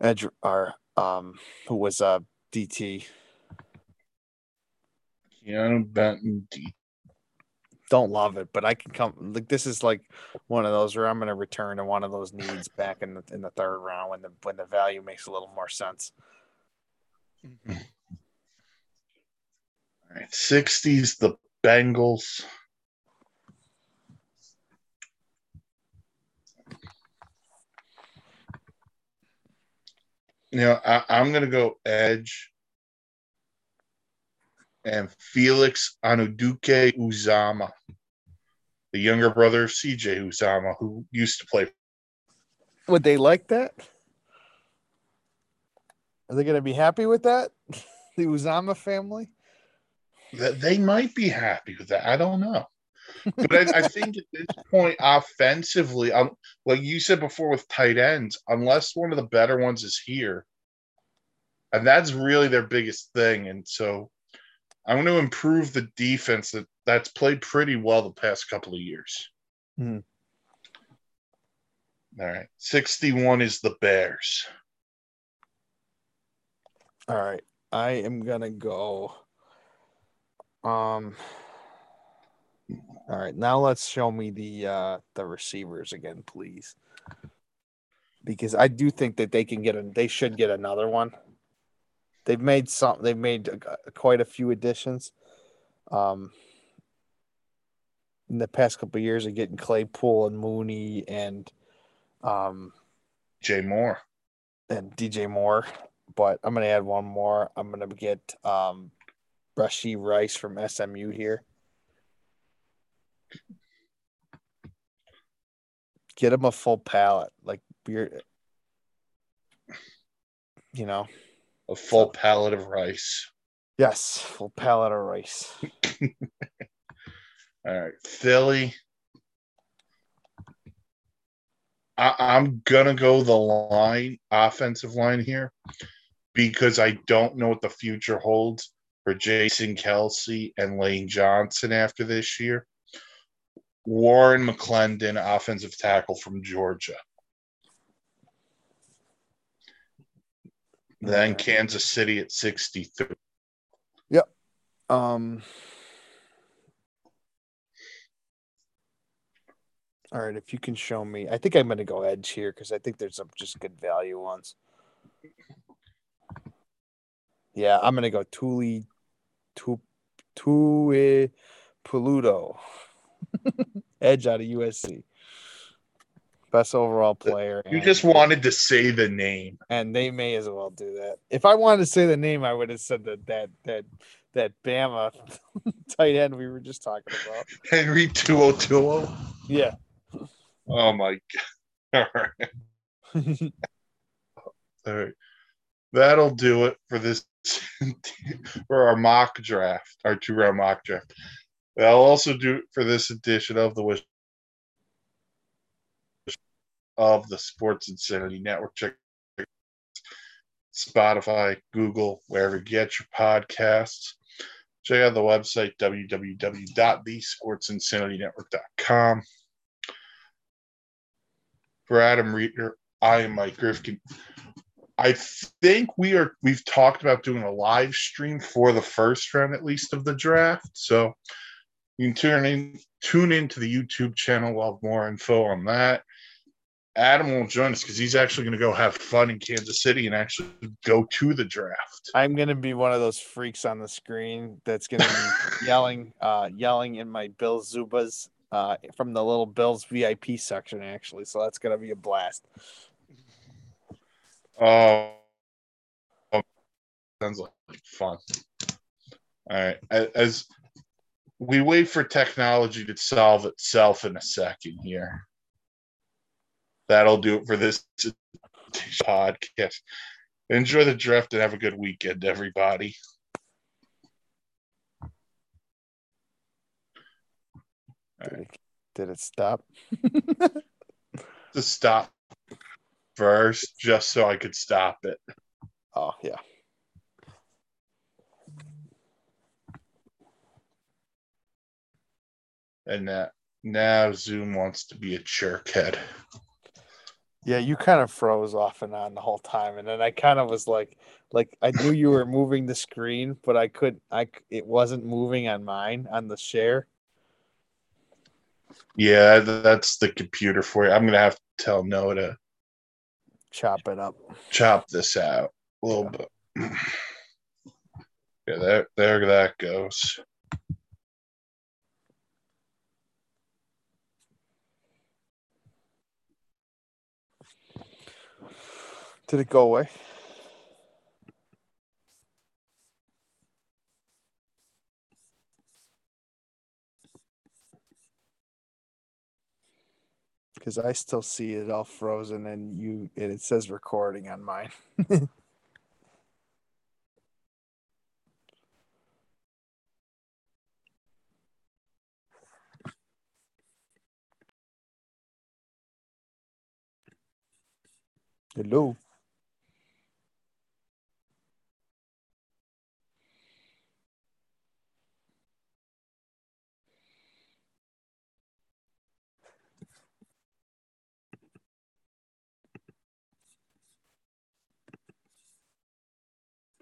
Edge or um who was uh DT. Keanu Benton DT. Don't love it, but I can come like this is like one of those where I'm gonna return to one of those needs back in the in the third round when the when the value makes a little more sense. Mm-hmm. All right, 60s the Bengals. you know, I, am going to go edge and Felix Anudike-Uzomah, the younger brother of CJ Uzomah, who used to play. Would they like that? Are they going to be happy with that? the Uzama family? They might be happy with that. I don't know but I, I, think at this point, offensively, um, like you said before with tight ends, unless one of the better ones is here, and that's really their biggest thing. And so, I'm going to improve the defense that that's played pretty well the past couple of years. Mm. All right, sixty-one is the Bears. All right, I am gonna go. Um, all right, now let's show me the uh the receivers again, please. Because I do think that they can get a they should get another one. They've made some they've made quite a few additions. Um in the past couple years of getting Claypool and Mooney and um Jay Moore and DJ Moore, but I'm gonna add one more. I'm gonna get um Rashee Rice from SMU here. Get him a full palette like beer. You know, a full pallet of rice. Yes, full pallet of rice. All right, Philly. I, am gonna go the line, offensive line here, because I don't know what the future holds for Jason Kelce and Lane Johnson after this year. Warren McClendon, offensive tackle from Georgia. Then Kansas City at 63. Yep. Um, all right, if you can show me, I think I'm going to go edge here because I think there's some just good value ones. Yeah, I'm going to go Tuli, tu, Tui Peludo. Edge out of USC. Best overall player. You just wanted to say the name. And they may as well do that. If I wanted to say the name, I would have said that that that that Bama tight end we were just talking about. Henry To'oTo'o. Yeah. Oh my god. All right. All right. That'll do it for this for our mock draft, our two round mock draft. I'll also do it for this edition of the Wish of the Sports Insanity Network. Check Spotify, Google, wherever you get your podcasts. Check out the website www.thesportsinsanitynetwork.com. For Adam Reeder, I am Mike Grifkin. I think we are we've talked about doing a live stream for the first round at least of the draft. So you can tune in tune into the YouTube channel. We'll have more info on that. Adam won't join us because he's actually going to go have fun in Kansas City and actually go to the draft. I'm gonna be one of those freaks on the screen that's gonna be yelling, uh, yelling in my Bill Zubaz uh, from the little Bills VIP section, actually. So that's gonna be a blast. Oh, sounds like fun. All right, as we wait for technology to solve itself in a second here. That'll do it for this podcast. Enjoy the draft and have a good weekend, everybody. Did it, did it stop? to stop first, just so I could stop it. Oh, yeah. And that now Zoom wants to be a jerkhead. Yeah, you kind of froze off and on the whole time, and then I kind of was like, like I knew you were moving the screen, but I couldn't. I it wasn't moving on mine on the share. Yeah, that's the computer for you. I'm gonna have to tell Noah to chop it up, chop this out a little yeah. bit. Yeah, there, there that goes. Did it go away? Because I still see it all frozen and you and it says recording on mine. Hello.